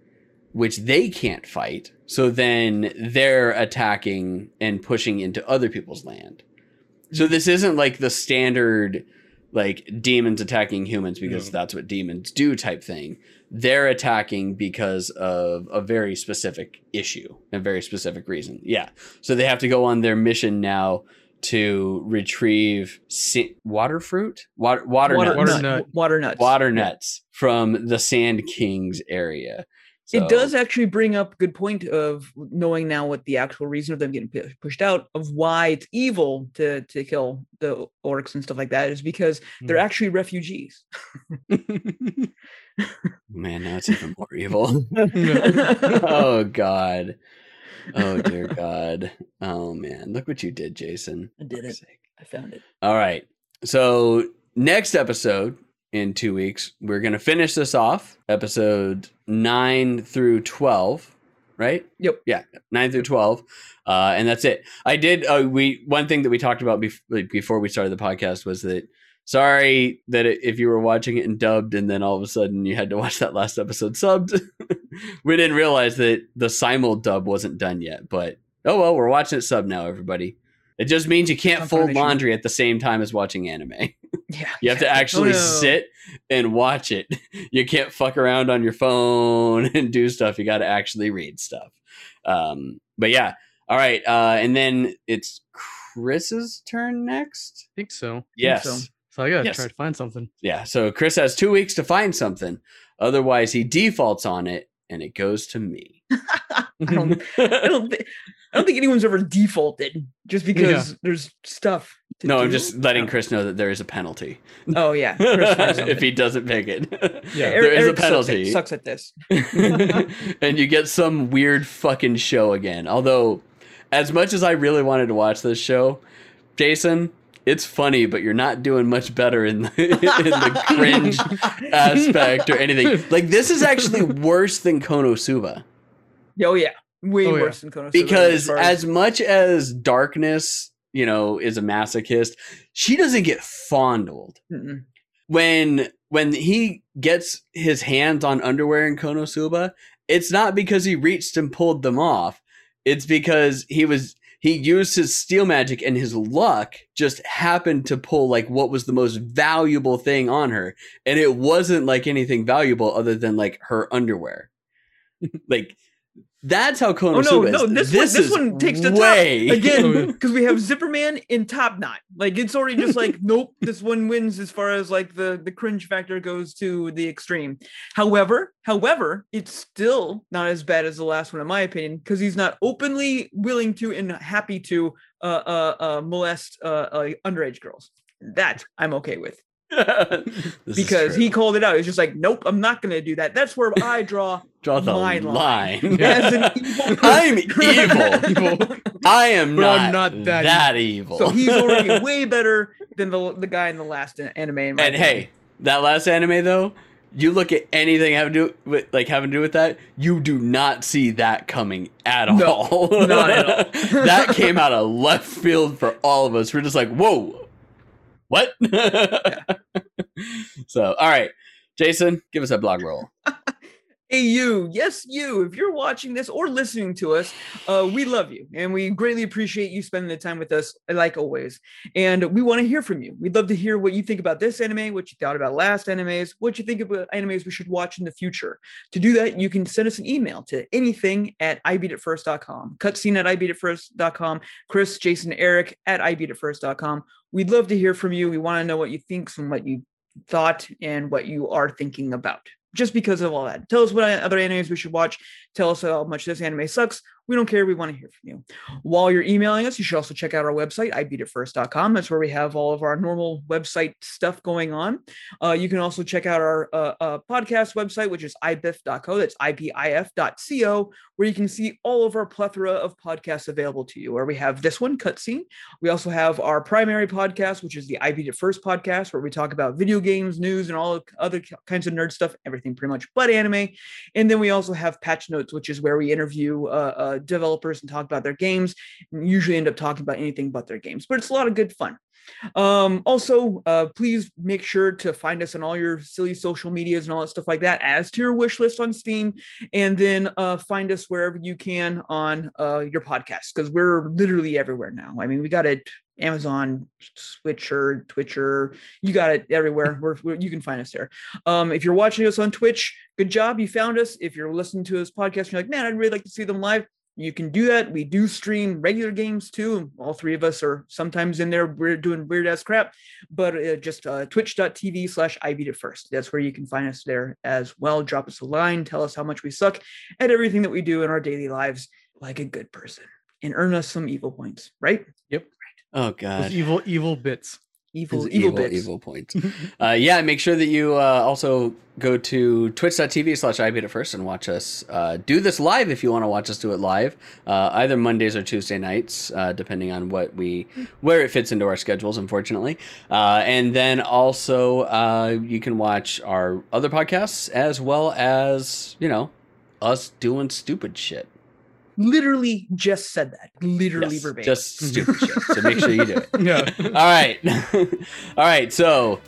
Speaker 1: which they can't fight. So then they're attacking and pushing into other people's land. So this isn't like the standard like demons attacking humans because
Speaker 3: No.
Speaker 1: that's what demons do type thing. They're attacking because of a very specific issue, a very specific reason. Yeah. So they have to go on their mission now to retrieve si- water fruit, water, water,
Speaker 2: water,
Speaker 1: nuts,
Speaker 3: Water
Speaker 2: nut-
Speaker 3: nut.
Speaker 2: water nuts.
Speaker 1: water
Speaker 2: Yeah.
Speaker 1: nuts from the Sand King's area.
Speaker 2: It does actually bring up a good point of knowing now what the actual reason of them getting pu- pushed out of why it's evil to to kill the orcs and stuff like that is because they're
Speaker 3: Hmm.
Speaker 2: actually refugees.
Speaker 1: Man, now it's even more evil. (laughs) (laughs) oh God. Oh dear God. Oh man. Look what you did, Jason.
Speaker 2: I did it. I found it.
Speaker 1: All right. So next episode in two weeks, we're gonna finish this off. Episode nine through twelve. Right?
Speaker 2: Yep.
Speaker 1: Yeah, nine through twelve, uh, and that's it. I did. Uh, we one thing that we talked about bef- like, before we started the podcast was that sorry that it, if you were watching it and dubbed and then all of a sudden you had to watch that last episode subbed. (laughs) we didn't realize that the simul dub wasn't done yet, but oh well, we're watching it sub now, everybody. It just means you can't fold laundry at the same time as watching anime.
Speaker 2: Yeah.
Speaker 1: You have to actually
Speaker 2: Oh, no.
Speaker 1: sit and watch it. (laughs) You can't fuck around on your phone (laughs) and do stuff. You got to actually read stuff. Um, but yeah, all right. Uh, and then it's Chris's turn next.
Speaker 3: I think so.
Speaker 1: Yes.
Speaker 2: so.
Speaker 3: So I gotta
Speaker 1: Yes.
Speaker 3: try to find something.
Speaker 1: Yeah. So Chris has two weeks to find something. Otherwise, he defaults on it, and it goes to me. (laughs)
Speaker 2: I don't, I don't think I don't think anyone's ever defaulted just because there's stuff. To
Speaker 1: no, I'm just letting Chris know that there is a penalty
Speaker 2: Oh yeah, Chris (laughs)
Speaker 1: if he doesn't pick it.
Speaker 3: Yeah.
Speaker 1: there is a
Speaker 2: Eric sucks at-
Speaker 1: penalty.
Speaker 2: Sucks at this. (laughs)
Speaker 1: and you get some weird fucking show again. Although, as much as I really wanted to watch this show, Jason, it's funny, but you're not doing much better in the, (laughs) in the cringe aspect or anything. Like this is actually worse than Konosuba
Speaker 2: Oh yeah, way
Speaker 3: Oh, yeah.
Speaker 2: worse than Konosuba.
Speaker 1: because
Speaker 2: far
Speaker 1: as much as Darkness, you know, is a masochist, she doesn't get fondled.
Speaker 2: Mm-mm.
Speaker 1: when when he gets his hands on underwear in Konosuba, it's not because he reached and pulled them off. It's because he was he used his steel magic and his luck just happened to pull like what was the most valuable thing on her and it wasn't like anything valuable other than like her underwear. (laughs) like that's how Konosuba
Speaker 2: Oh no,
Speaker 1: is.
Speaker 2: no, this, one, this one takes the
Speaker 1: way
Speaker 2: top again (laughs) because we have Zipperman in top knot. Like it's already just like (laughs) nope, this one wins as far as like the the cringe factor goes to the extreme. However, however, it's still not as bad as the last one in my opinion because he's not openly willing to and happy to uh uh, uh molest uh, uh underage girls. That I'm okay with
Speaker 1: This
Speaker 2: because he called it out. He's just like, nope, I'm not going to do that. That's where I draw (laughs)
Speaker 1: draw the
Speaker 2: my
Speaker 1: line.
Speaker 2: line. (laughs) as an (laughs) evil.
Speaker 1: I'm evil. I am not,
Speaker 3: I'm not
Speaker 1: that,
Speaker 3: that
Speaker 1: evil.
Speaker 2: So he's already way better than the the guy in the last anime.
Speaker 1: And
Speaker 2: opinion.
Speaker 1: hey, that last anime though, you look at anything having to do with like having to do with that, you do not see that coming at
Speaker 2: No,
Speaker 1: all.
Speaker 2: not at all.
Speaker 1: that came out of left field for all of us. We're just like, whoa, what? (laughs) so, all right, Jason, give us a blog roll. (laughs)
Speaker 2: Hey, you, yes, you. If you're watching this or listening to us, uh, we love you and we greatly appreciate you spending the time with us, like always. And we want to hear from you. We'd love to hear what you think about this anime, what you thought about last animes, what you think about animes we should watch in the future. To do that, you can send us an email to anything at ibeatitfirst.com, cutscene at ibeatitfirst.com, Chris, Jason, Eric at ibeatitfirst.com. We'd love to hear from you. We want to know what you think and what you thought and what you are thinking about just because of all that. Tell us what other animes we should watch. Tell us how much this anime sucks We don't care. We want to hear from you. While you're emailing us, you should also check out our website, ibeatitfirst.com. That's where we have all of our normal website stuff going on. Uh, you can also check out our uh, uh, podcast website, which is ibif.co. That's ibif.co, where you can see all of our plethora of podcasts available to you. Where we have this one, Cutscene. We also have our primary podcast, which is the I Beat It First podcast, where we talk about video games, news, and all other kinds of nerd stuff, everything pretty much but anime. And then we also have Patch Notes, which is where we interview uh, developers and talk about their games. And usually end up talking about anything but their games, but it's a lot of good fun. Um, also, uh, please make sure to find us on all your silly social medias and all that stuff like that, as to your wish list on Steam, and then uh, find us wherever you can on uh, your podcast because we're literally everywhere now. I mean, we got it Amazon, Switcher, Twitcher, you got it everywhere. (laughs) We're, we're, you can find us there. Um, if you're watching us on Twitch, good job, you found us. If you're listening to this podcast, you're like, man, I'd really like to see them live you can do that. We do stream regular games too. All three of us are sometimes in there. We're doing weird ass crap, but uh, just uh, twitch.tv slash I beat it first. That's where you can find us there as well. Drop us a line, tell us how much we suck at everything that we do in our daily lives like a good person and earn us some evil points, right?
Speaker 3: Yep.
Speaker 1: Oh,
Speaker 3: Those
Speaker 1: God.
Speaker 3: evil, evil bits.
Speaker 2: Evil, evil,
Speaker 1: evil,
Speaker 2: bits.
Speaker 1: evil points. (laughs) uh, yeah, make sure that you uh, also go to twitch.tv slash I beat it first and watch us uh, do this live if you want to watch us do it live, uh, either Mondays or Tuesday nights, uh, depending on what we where it fits into our schedules, unfortunately. Uh, and then also uh, you can watch our other podcasts as well as you know us doing stupid shit.
Speaker 2: Literally just said that. Literally
Speaker 1: Yes,
Speaker 2: verbatim.
Speaker 1: just (laughs) stupid shit. So make sure you do it.
Speaker 3: Yeah. (laughs)
Speaker 1: All right. (laughs) All right. So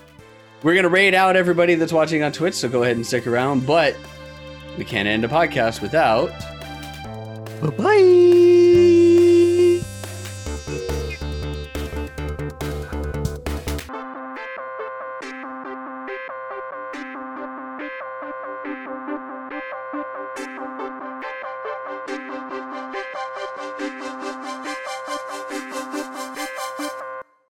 Speaker 1: we're going to raid out everybody that's watching on Twitch. So go ahead and stick around. But we can't end a podcast without.
Speaker 3: Bye bye.